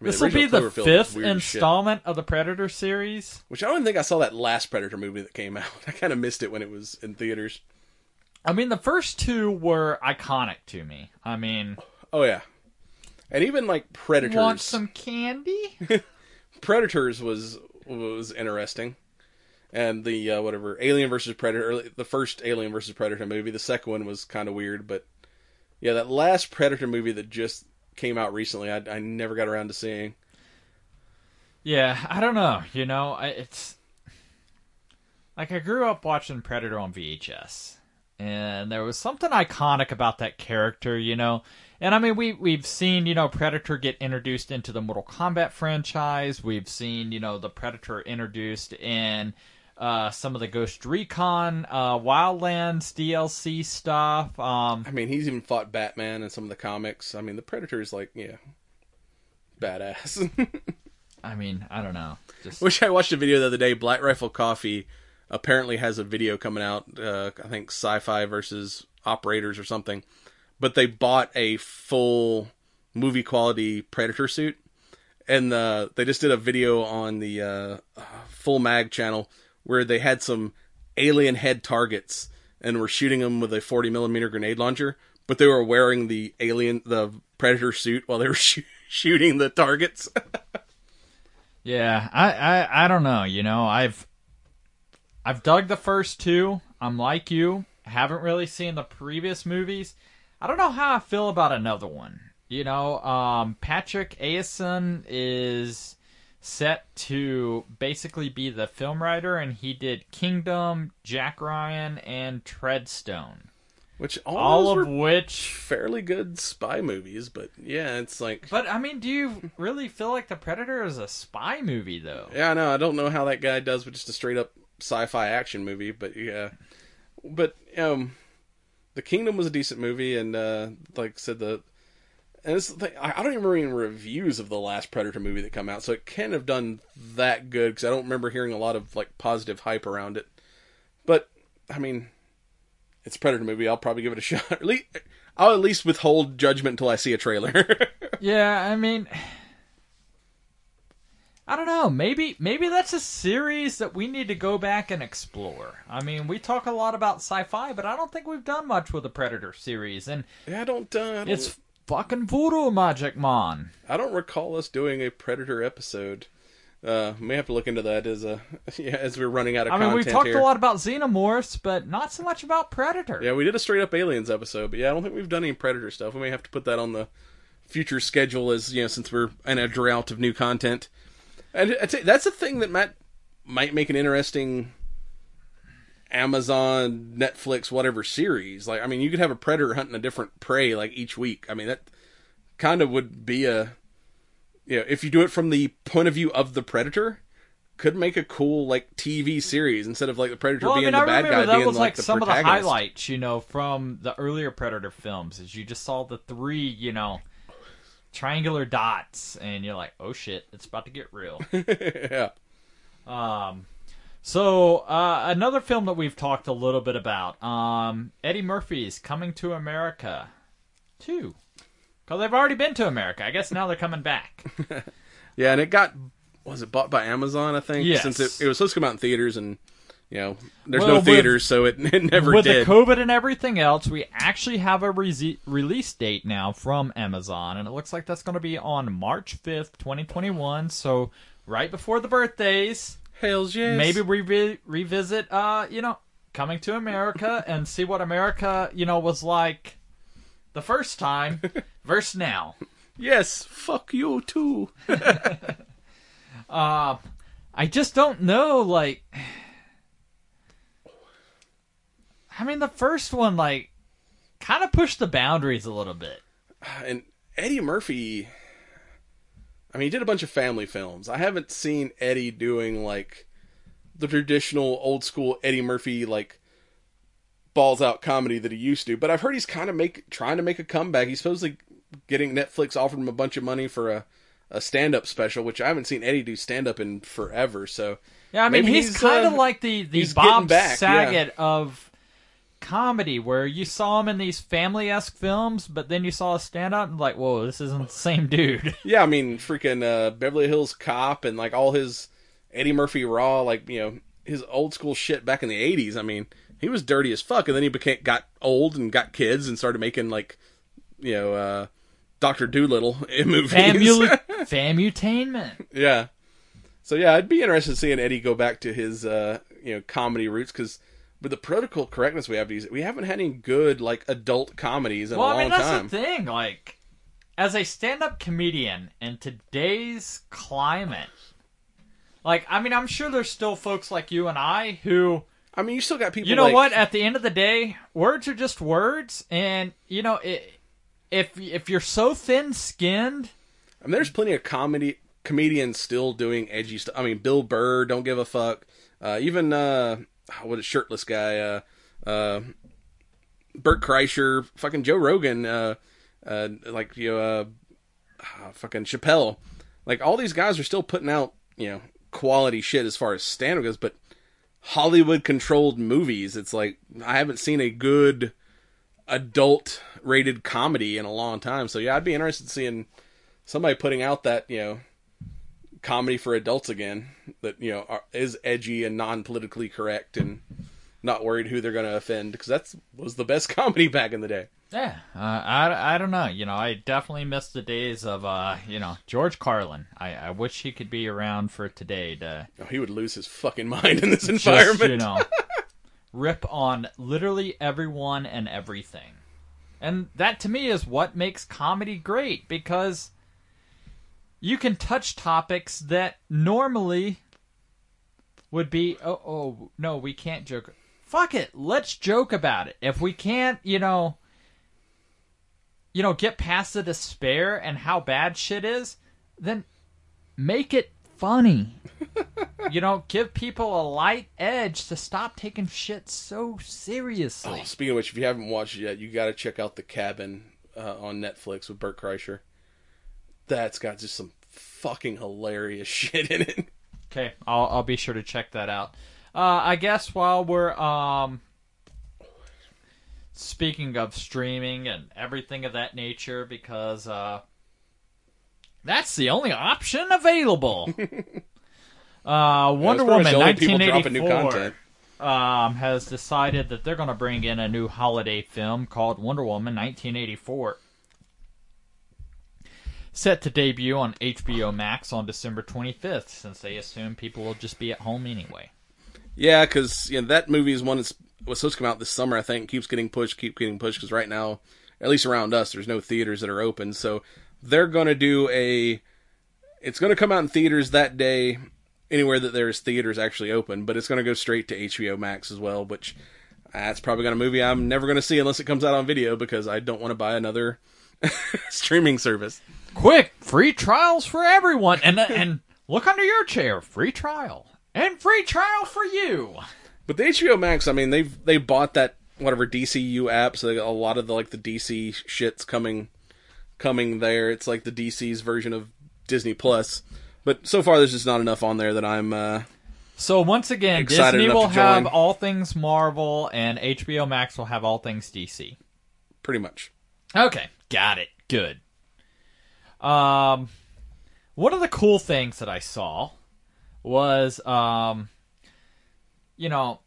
mean, this will be the fifth as shit. installment of the Predator series. Which I don't think I saw that last Predator movie that came out. I kind of missed it when it was in theaters. I mean, the first two were iconic to me. I mean, Oh yeah, and even like Predators. want some candy? Predators was was interesting, and the uh, whatever Alien versus Predator, the first Alien versus Predator movie. The second one was kind of weird, but yeah, that last Predator movie that just came out recently, I, I never got around to seeing. Yeah, I don't know. You know, I- it's like I grew up watching Predator on VHS, and there was something iconic about that character. You know, and I mean, we we've seen you know Predator get introduced into the Mortal Kombat franchise. We've seen you know the Predator introduced in uh, some of the Ghost Recon uh, Wildlands DLC stuff. Um, I mean, he's even fought Batman in some of the comics. I mean, the Predator is like, yeah, badass. I mean, I don't know. Just Which I watched a video the other day. Black Rifle Coffee apparently has a video coming out. Uh, I think Sci-Fi versus Operators or something. But they bought a full movie quality Predator suit, and uh, they just did a video on the uh, Full Mag channel where they had some alien head targets and were shooting them with a 40 millimeter grenade launcher. But they were wearing the alien, the Predator suit while they were shoo- shooting the targets. Yeah, I, I I don't know. You know, I've I've dug the first two. I'm like you. Haven't really seen the previous movies. I don't know how I feel about another one. You know, um, Patrick Aison is set to basically be the film writer, and he did Kingdom, Jack Ryan, and Treadstone. Which all, All of which fairly good spy movies, but yeah, it's like But I mean, do you really feel like The Predator is a spy movie though? yeah, I know I don't know how that guy does with just a straight up sci-fi action movie, but yeah, but um, The Kingdom was a decent movie, and uh, like I said, the and this thing, I I don't even remember any reviews of the last Predator movie that come out, so it can't have done that good because I don't remember hearing a lot of like positive hype around it. But I mean, it's a Predator movie. I'll probably give it a shot. At least, I'll at least withhold judgment until I see a trailer. Yeah, I mean, I don't know. Maybe maybe that's a series that we need to go back and explore. I mean, we talk a lot about sci-fi, but I don't think we've done much with the Predator series, and yeah, I don't. Uh, I don't it's fucking voodoo magic, man. I don't recall us doing a Predator episode. Uh, may have to look into that as a yeah, as we're running out of I mean, we've talked here. a lot about xenomorphs, but not so much about Predator. Yeah, we did a straight up aliens episode, but yeah, I don't think we've done any Predator stuff. We may have to put that on the future schedule as you know, since we're in a drought of new content. And I'd say that's a thing that might might make an interesting Amazon, Netflix, whatever series. Like, I mean, you could have a predator hunting a different prey like each week. I mean, that kind of would be a you know, if you do it from the point of view of the predator, could make a cool like TV series instead of like the predator Well, I being mean, I the bad guy that being was like, like the some of the highlights, you know, from the earlier Predator films. Is you just saw the three, you know, triangular dots, and you're like, oh shit, it's about to get real. yeah. Um, so uh, another film that we've talked a little bit about, um, Eddie Murphy's Coming to America, two, because they've already been to America. I guess now they're coming back. Yeah, and it got was it bought by Amazon? I think Yes. since it, it was supposed to come out in theaters, and you know there's Well, no with- theaters, so it, it never With did. the COVID and everything else, we actually have a rese- release date now from Amazon, and it looks like that's going to be on March 5th, 2021. So right before the birthdays. Yes. Maybe we re- revisit, uh, you know, coming to America and see what America, you know, was like the first time versus now. yes, fuck you too. Uh, I just don't know, like. I mean, the first one, like, kind of pushed the boundaries a little bit. and Eddie Murphy. I mean, he did a bunch of family films. I haven't seen Eddie doing like the traditional old school Eddie Murphy like balls out comedy that he used to. But I've heard he's kind of make trying to make a comeback. He's supposedly getting Netflix offered him a bunch of money for a a stand up special, which I haven't seen Eddie do stand up in forever. So Yeah, I mean, maybe he's, kind of uh, like the, the Bob back, yeah. Saget of comedy, where you saw him in these family esque films, but then you saw a stand up and like, whoa, this isn't the same dude. Yeah, I mean, freaking uh, Beverly Hills Cop and like all his Eddie Murphy Raw, like you know his old school shit back in the '80s. I mean, he was dirty as fuck, and then he became got old and got kids and started making like you know uh, Doctor Dolittle movies. Famutainment. yeah. So yeah, I'd be interested in seeing Eddie go back to his uh, you know comedy roots because with the protocol correctness we have these, we haven't had any good like adult comedies in Well, a I long mean, that's time. the thing. Like, as a stand up comedian in today's climate, like, I mean, I'm sure there's still folks like you and I who. I mean, you still got people. You know like- what? At the end of the day, words are just words, and you know, it, if if you're so thin-skinned, I mean, there's plenty of comedy comedians still doing edgy stuff. I mean, Bill Burr, don't give a fuck. Uh, even uh, what is shirtless guy? Uh, uh, Bert Kreischer, fucking Joe Rogan, uh, uh, like you know, uh, uh, fucking Chappelle. Like all these guys are still putting out you know quality shit as far as stand goes, but Hollywood controlled movies. It's like I haven't seen a good adult rated comedy in a long time. So yeah, I'd be interested in seeing somebody putting out that you know comedy for adults again that you know are, is edgy and non politically correct and not worried who they're going to offend because that's was the best comedy back in the day. yeah, uh, I, I don't know. You know, I definitely miss the days of uh, you know, George Carlin. I, I wish he could be around for today to Oh, he would lose his fucking mind in this just environment. you know rip on literally everyone and everything. And that to me is what makes comedy great because you can touch topics that normally would be oh oh no, we can't joke. Fuck it, let's joke about it. If we can't, you know, you know, get past the despair and how bad shit is, then make it funny. you know, give people a light edge to stop taking shit so seriously. Oh, speaking of which, if you haven't watched it yet, you got to check out The Cabin uh, on Netflix with Bert Kreischer. That's got just some fucking hilarious shit in it. Okay, I'll I'll be sure to check that out. Uh, I guess while we're um speaking of streaming and everything of that nature, because uh, that's the only option available. uh, Wonder much Woman the only people dropping new 1984 um, has decided that they're going to bring in a new holiday film called Wonder Woman 1984. Set to debut on HBO Max on December 25th, since they assume people will just be at home anyway. Yeah, because you know, that movie is one that's was supposed to come out this summer. I think keeps getting pushed, keep getting pushed because right now, at least around us, there's no theaters that are open. So they're going to do a. It's going to come out in theaters that day, anywhere that there's theaters actually open. But it's going to go straight to HBO Max as well, which that's probably going to movie I'm never going to see unless it comes out on video because I don't want to buy another streaming service. Quick, free trials for everyone, and and look under your chair, free trial, and free trial for you. But the HBO Max, I mean, they've they bought that whatever DCU app, so they got a lot of the like the DC shits coming coming there. It's like the DC's version of Disney Plus. But so far, there's just not enough on there that I'm. uh So once again, Disney will have all things Marvel, and HBO Max will have all things DC. pretty much. Okay, got it. Good. Um, one of the cool things that I saw was, um, you know,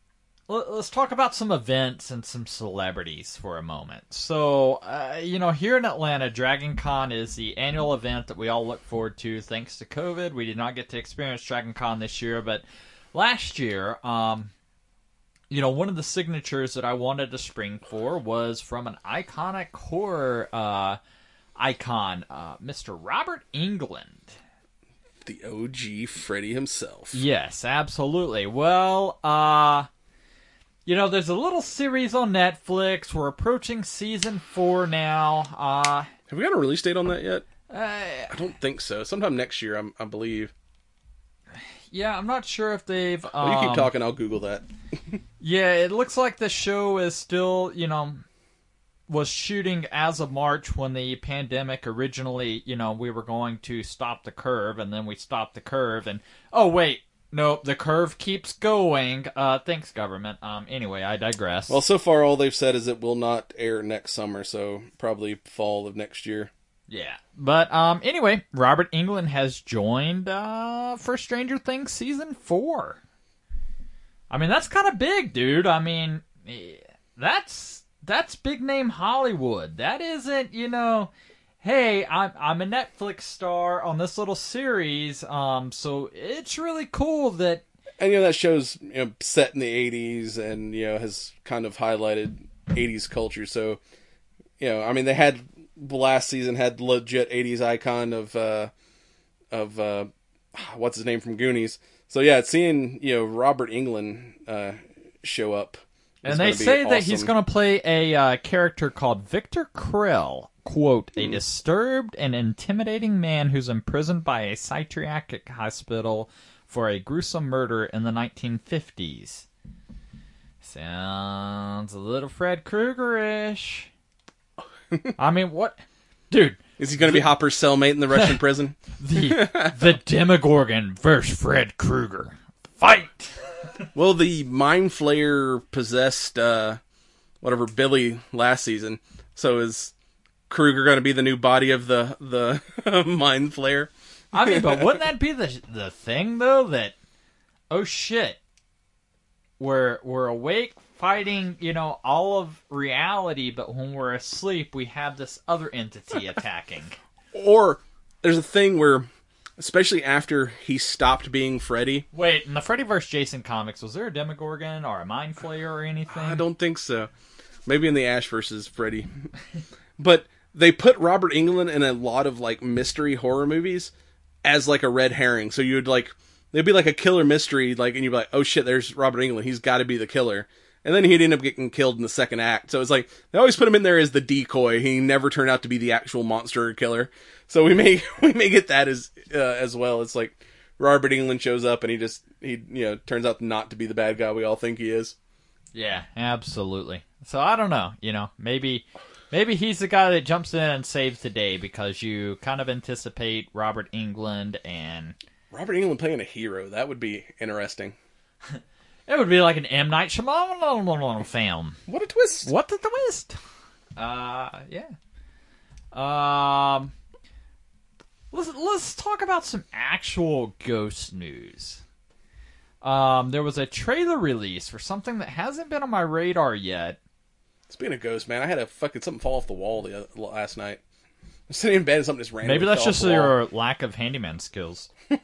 let- let's talk about some events and some celebrities for a moment. So, uh, you know, here in Atlanta, Dragon Con is the annual event that we all look forward to. Thanks to COVID, we did not get to experience Dragon Con this year, but last year, um, you know, one of the signatures that I wanted to spring for was from an iconic horror uh, icon, uh, Mr. Robert Englund. The OG Freddy himself. Yes, absolutely. Well, uh, you know, there's a little series on Netflix. We're approaching season four now. Uh, Have we got a release date on that yet? uh, I don't think so. Sometime next year, I'm, I believe. yeah, I'm not sure if they've. Um, Well, you keep talking. I'll Google that. Yeah, it looks like the show is still, you know, was shooting as of March when the pandemic originally, you know, we were going to stop the curve and then we stopped the curve and oh wait, nope, the curve keeps going. Uh thanks government. Um anyway, I digress. Well, so far, all they've said is it will not air next summer, so probably fall of next year. yeah. But um anyway, Robert Englund has joined uh for Stranger Things season 4. I mean, that's kind of big, dude. I mean, eh, that's that's big name Hollywood. That isn't, you know, hey, I'm I'm a Netflix star on this little series. Um, so it's really cool that And you know that show's you know set in the '80s and you know has kind of highlighted '80s culture. So you know, I mean, they had last season had legit '80s icon of uh of uh what's his name from Goonies. So yeah, seeing you know Robert Englund uh show up, and they say that he's going to play a uh, character called Victor Creel. Quote, a disturbed and intimidating man who's imprisoned by a psychiatric hospital for a gruesome murder in the 1950s. Sounds a little Fred Krueger-ish. I mean, what? Dude, Is he going to be Hopper's cellmate in the Russian prison? the, the Demogorgon versus Fred Krueger. Fight! Well, the mind flayer possessed uh whatever Billy last season. So is Krueger going to be the new body of the the mind flayer? I mean, but wouldn't that be the the thing though? That oh shit, we're we're awake fighting, you know, all of reality, but when we're asleep, we have this other entity attacking. Or there's a thing where, especially after he stopped being Freddy, Wait, in the Freddy vs. Jason comics, was there a Demogorgon or a Mind Flayer or anything? I don't think so. Maybe in the Ash versus Freddy, but they put Robert Englund in a lot of like mystery horror movies as like a red herring. So you'd like there'd be like a killer mystery, like, and you'd be like, oh shit, there's Robert Englund. He's got to be the killer. And then he'd end up getting killed in the second act. So it's like they always put him in there as the decoy. He never turned out to be the actual monster or killer. So we may we may get that as uh, as well. It's like Robert Englund shows up and he just he you know turns out not to be the bad guy we all think he is. Yeah, absolutely. So I don't know. You know, maybe maybe he's the guy that jumps in and saves the day because you kind of anticipate Robert Englund and Robert Englund playing a hero that would be interesting. it would be like an M Night Shyamalan film. What a twist! What the twist? Uh, yeah. Um, let's let's talk about some actual ghost news. Um, there was a trailer release for something that hasn't been on my radar yet. Speaking of ghosts, man, I had a fucking something fall off the wall the other, last night. I'm sitting in bed and something just randomly Maybe that's just your lack of handyman skills. I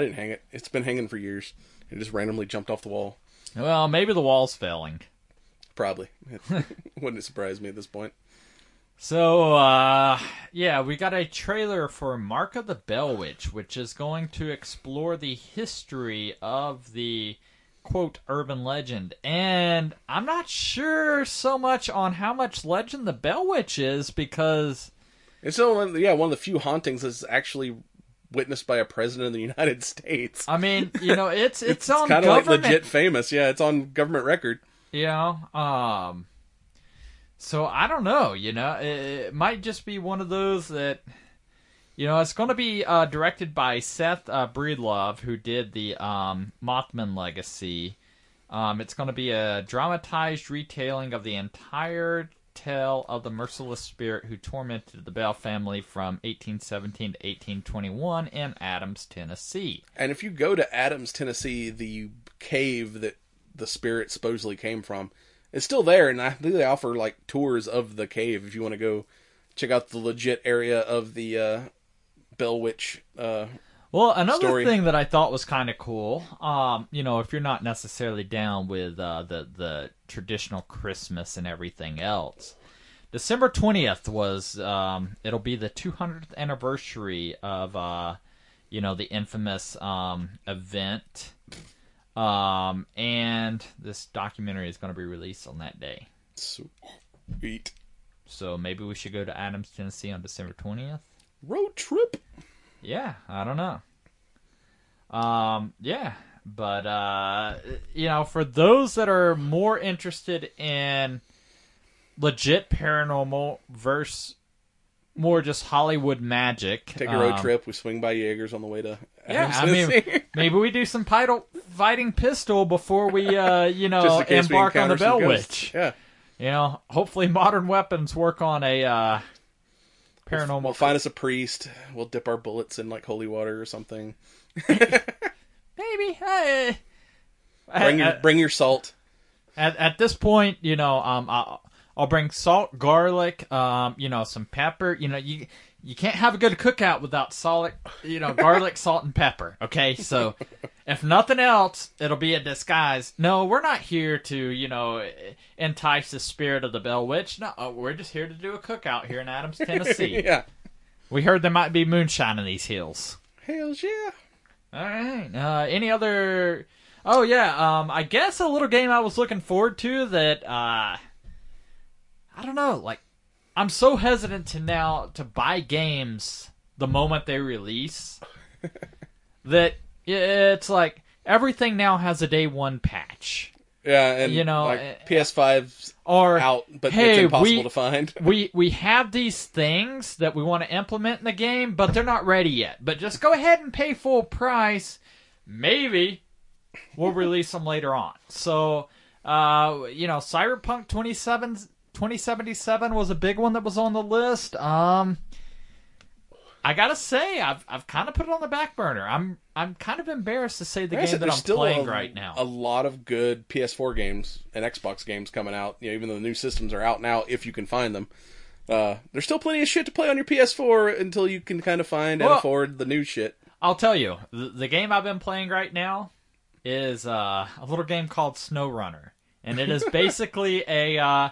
didn't hang it. It's been hanging for years. It just randomly jumped off the wall. Well, maybe the wall's failing. Probably. It wouldn't surprise me at this point. So, uh, yeah, we got a trailer for Mark of the Bell Witch, which is going to explore the history of the quote urban legend. And I'm not sure so much on how much legend the Bell Witch is because It's one, yeah, one of the few hauntings that's actually witnessed by a president of the United States. I mean, you know, it's it's, on It's kind of like legit famous. Yeah, it's on government record. you know. Um, so I don't know. You know, it, it might just be one of those that, you know, it's going to be uh, directed by Seth uh, Breedlove, who did the um, Mothman Legacy. Um, it's going to be a dramatized retelling of the entire tale of the merciless spirit who tormented the Bell family from 1817 to 1821 in Adams, Tennessee. And if you go to Adams, Tennessee, the cave that the spirit supposedly came from, it's still there, and I think they offer like tours of the cave if you want to go check out the legit area of the uh, Bell Witch. Uh, Well, another story. thing that I thought was kind of cool, um, you know, if you're not necessarily down with uh, the the traditional Christmas and everything else, December twentieth was um, it'll be the 200th anniversary of uh, you know the infamous um, event, um, and this documentary is going to be released on that day. sweet So maybe we should go to Adams, Tennessee on December twentieth. road trip. Yeah, I don't know. Um, yeah, but uh, you know, for those that are more interested in legit paranormal versus more just Hollywood magic, Take a road um, trip. We swing by Jaegers on the way to. Yeah, I mean, maybe we do some pidal, fighting pistol before we, uh, you know, in case we embark on the Bell. Witch. Yeah, You know, hopefully modern weapons work on a uh, paranormal. we'll find us a priest. We'll dip our bullets in like holy water or something. maybe. Bring your bring your salt. at at this point, you know, um, I'll, I'll bring salt, garlic, um, you know, some pepper. You know, you you can't have a good cookout without salt, you know, garlic, salt, and pepper. Okay, so if nothing else, it'll be a disguise. No, we're not here to, you know, entice the spirit of the Bell Witch. No, uh, we're just here to do a cookout here in Adams, Tennessee. yeah. We heard there might be moonshine in these hills. Hells yeah. All right. Uh, any other? Oh yeah. Um, I guess a little game I was looking forward to that. Uh, I don't know. Like, I'm so hesitant to now to buy games the moment they release that it's like everything now has a day one patch. Yeah, and You know, like, uh, PS5's are out, but hey, it's impossible we, to find. we we have these things that we want to implement in the game, but they're not ready yet. But just go ahead and pay full price. Maybe we'll release them later on. So, uh, you know, Cyberpunk 27, 2077 was a big one that was on the list. Um, I gotta say, I've I've kind of put it on the back burner. I'm I'm kind of embarrassed to say the game that I'm still playing a, right now. A lot of good PS4 games and Xbox games coming out. You know, even though the new systems are out now, if you can find them, uh, there's still plenty of shit to play on your PS4 until you can kind of find and afford the new shit. I'll tell you, the, the game I've been playing right now is uh, a little game called Snow Runner, and it is basically a uh,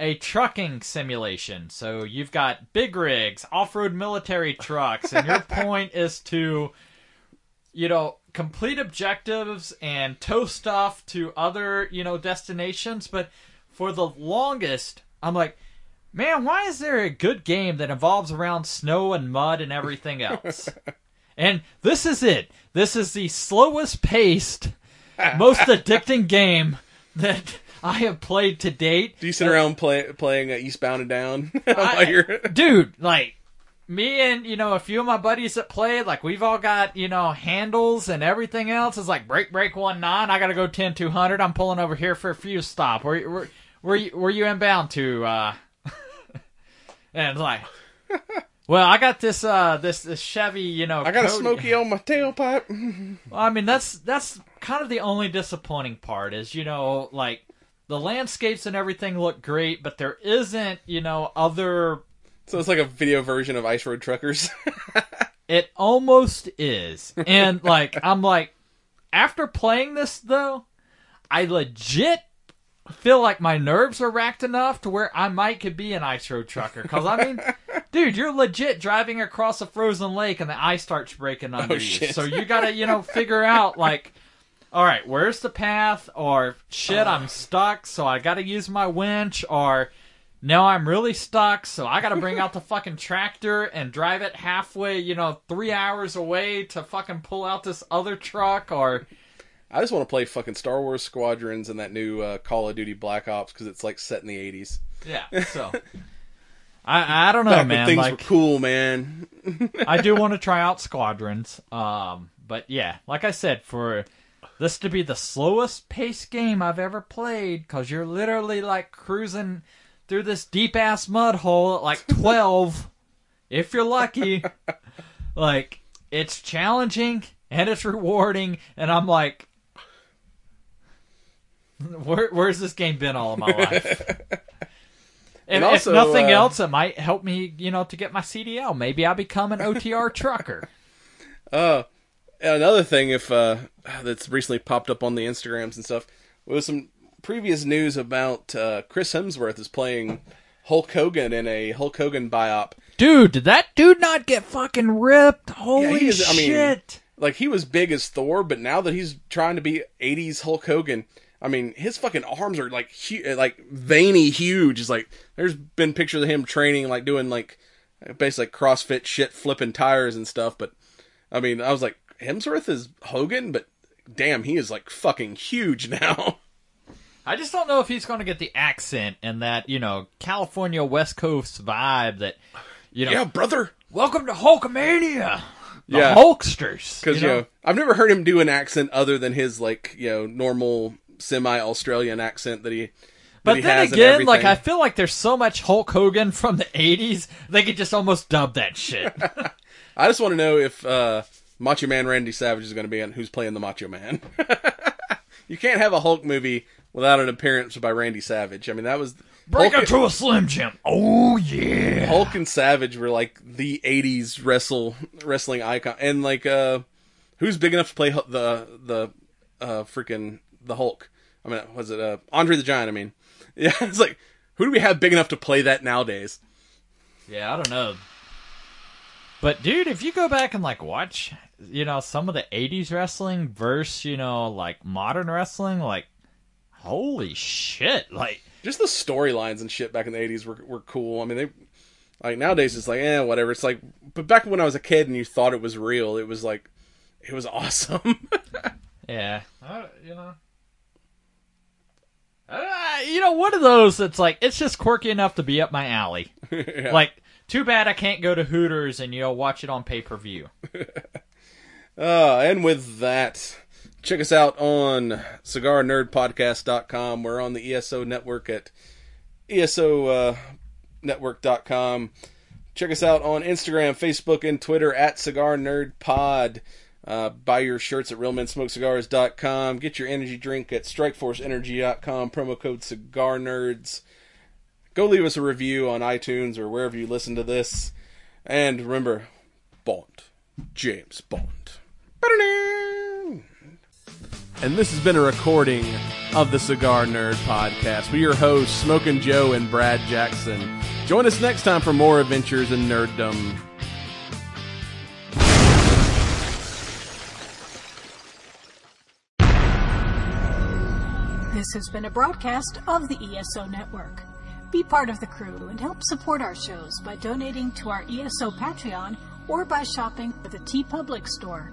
a trucking simulation. So you've got big rigs, off-road military trucks, and your point is to, you know, complete objectives and tow stuff to other you know destinations. But for the longest, I'm like. Man, why is there a good game that involves around snow and mud and everything else? And this is it. this is the slowest paced, most addicting game that I have played to date. Do you sit around play, playing uh, Eastbound and Down I- dude, like me and you know a few of my buddies that played, like we've all got you know handles and everything else. It's like break break one nine. I gotta go ten two hundred. I'm pulling over here for a few stop. Where where where you where you inbound to? Uh, and like, well, I got this uh this this Chevy. You know, I got a Cody- smoky on my tailpipe. well, I mean, that's that's kind of the only disappointing part is you know like the landscapes and everything look great, but there isn't you know other. so it's like a video version of Ice Road Truckers. It almost is, and like I'm like, after playing this though, I legit feel like my nerves are racked enough to where I might could be an ice road trucker. Because I mean, dude, you're legit driving across a frozen lake and the ice starts breaking oh, under you. shit. So you gotta, you know, figure out like, all right, where's the path? Or shit, I'm stuck, so I gotta use my winch. Or now I'm really stuck, so I gotta bring out the fucking tractor and drive it halfway, you know, three hours away to fucking pull out this other truck. Or I just want to play fucking Star Wars Squadrons and that new uh, Call of Duty Black Ops because it's like set in the '80s. yeah, so. I, I don't know, Back man. things like, were cool, man. I do want to try out Squadrons. Um, but yeah, like I said, for this to be the slowest paced game I've ever played, because you're literally like cruising through this deep ass mud hole at like 12, if you're lucky. Like, it's challenging and it's rewarding, and I'm like, where, where's this game been all of my life? And, And also, if nothing uh, else, it might help me, you know, to get my CDL. Maybe I'll become an OTR trucker. Uh, another thing, if uh, that's recently popped up on the Instagrams and stuff, was some previous news about uh, Chris Hemsworth is playing Hulk Hogan in a Hulk Hogan biop. Dude, did that dude not get fucking ripped? Holy he is- I mean, shit. Like he was big as Thor, but now that he's trying to be '80s Hulk Hogan, I mean, his fucking arms are like hu- like veiny, huge. It's like there's been pictures of him training, like doing like basically like CrossFit shit, flipping tires and stuff. But I mean, I was like, Hemsworth is Hogan, but damn, he is like fucking huge now. I just don't know if he's going to get the accent and that, you know, California West Coast vibe that, you know, yeah, brother. welcome to Hulkamania. The Yeah. Hulksters. Because you know? I've never heard him do an accent other than his like you know normal semi-Australian accent that he. But then again, like I feel like there's so much Hulk Hogan from the '80s, they could just almost dub that shit. I just want to know if uh, Macho Man Randy Savage is going to be in who's playing the Macho Man. you can't have a Hulk movie without an appearance by Randy Savage. I mean, that was Break Hulk, it to a Slim Jim. Oh yeah. Hulk and Savage were like the '80s wrestle wrestling icon, and like uh, who's big enough to play the the uh, freaking the Hulk? I mean, was it uh, Andre the Giant? I mean, yeah, it's like who do we have big enough to play that nowadays? Yeah, I don't know. But dude, if you go back and like watch, you know, some of the '80s wrestling versus you know like modern wrestling, like holy shit, like just the storylines and shit back in the 80s were, were cool. I mean, they like nowadays it's like, eh, whatever. It's like, but back when I was a kid and you thought it was real, it was like, it was awesome. yeah, uh, you know. Uh, you know, one of those that's like it's just quirky enough to be up my alley. Yeah. Like, too bad I can't go to Hooters and you know watch it on pay per view. Uh, and with that, check us out on cigarnerdpodcast.com. We're on the ESO network at ESO uh. Check us out on Instagram, Facebook, and Twitter at Cigar Nerd Pod. Uh, buy your shirts at realmensmokecigars.com. Get your energy drink at strikeforceenergy.com. Promo code Cigar Nerds. Go leave us a review on iTunes or wherever you listen to this. And remember, Bond. James Bond. And this has been a recording of the Cigar Nerd Podcast. We're your hosts, Smoking Joe and Brad Jackson. Join us next time for more adventures in nerddom. This has been a broadcast of the ESO Network. Be part of the crew and help support our shows by donating to our ESO Patreon or by shopping at the TeePublic store,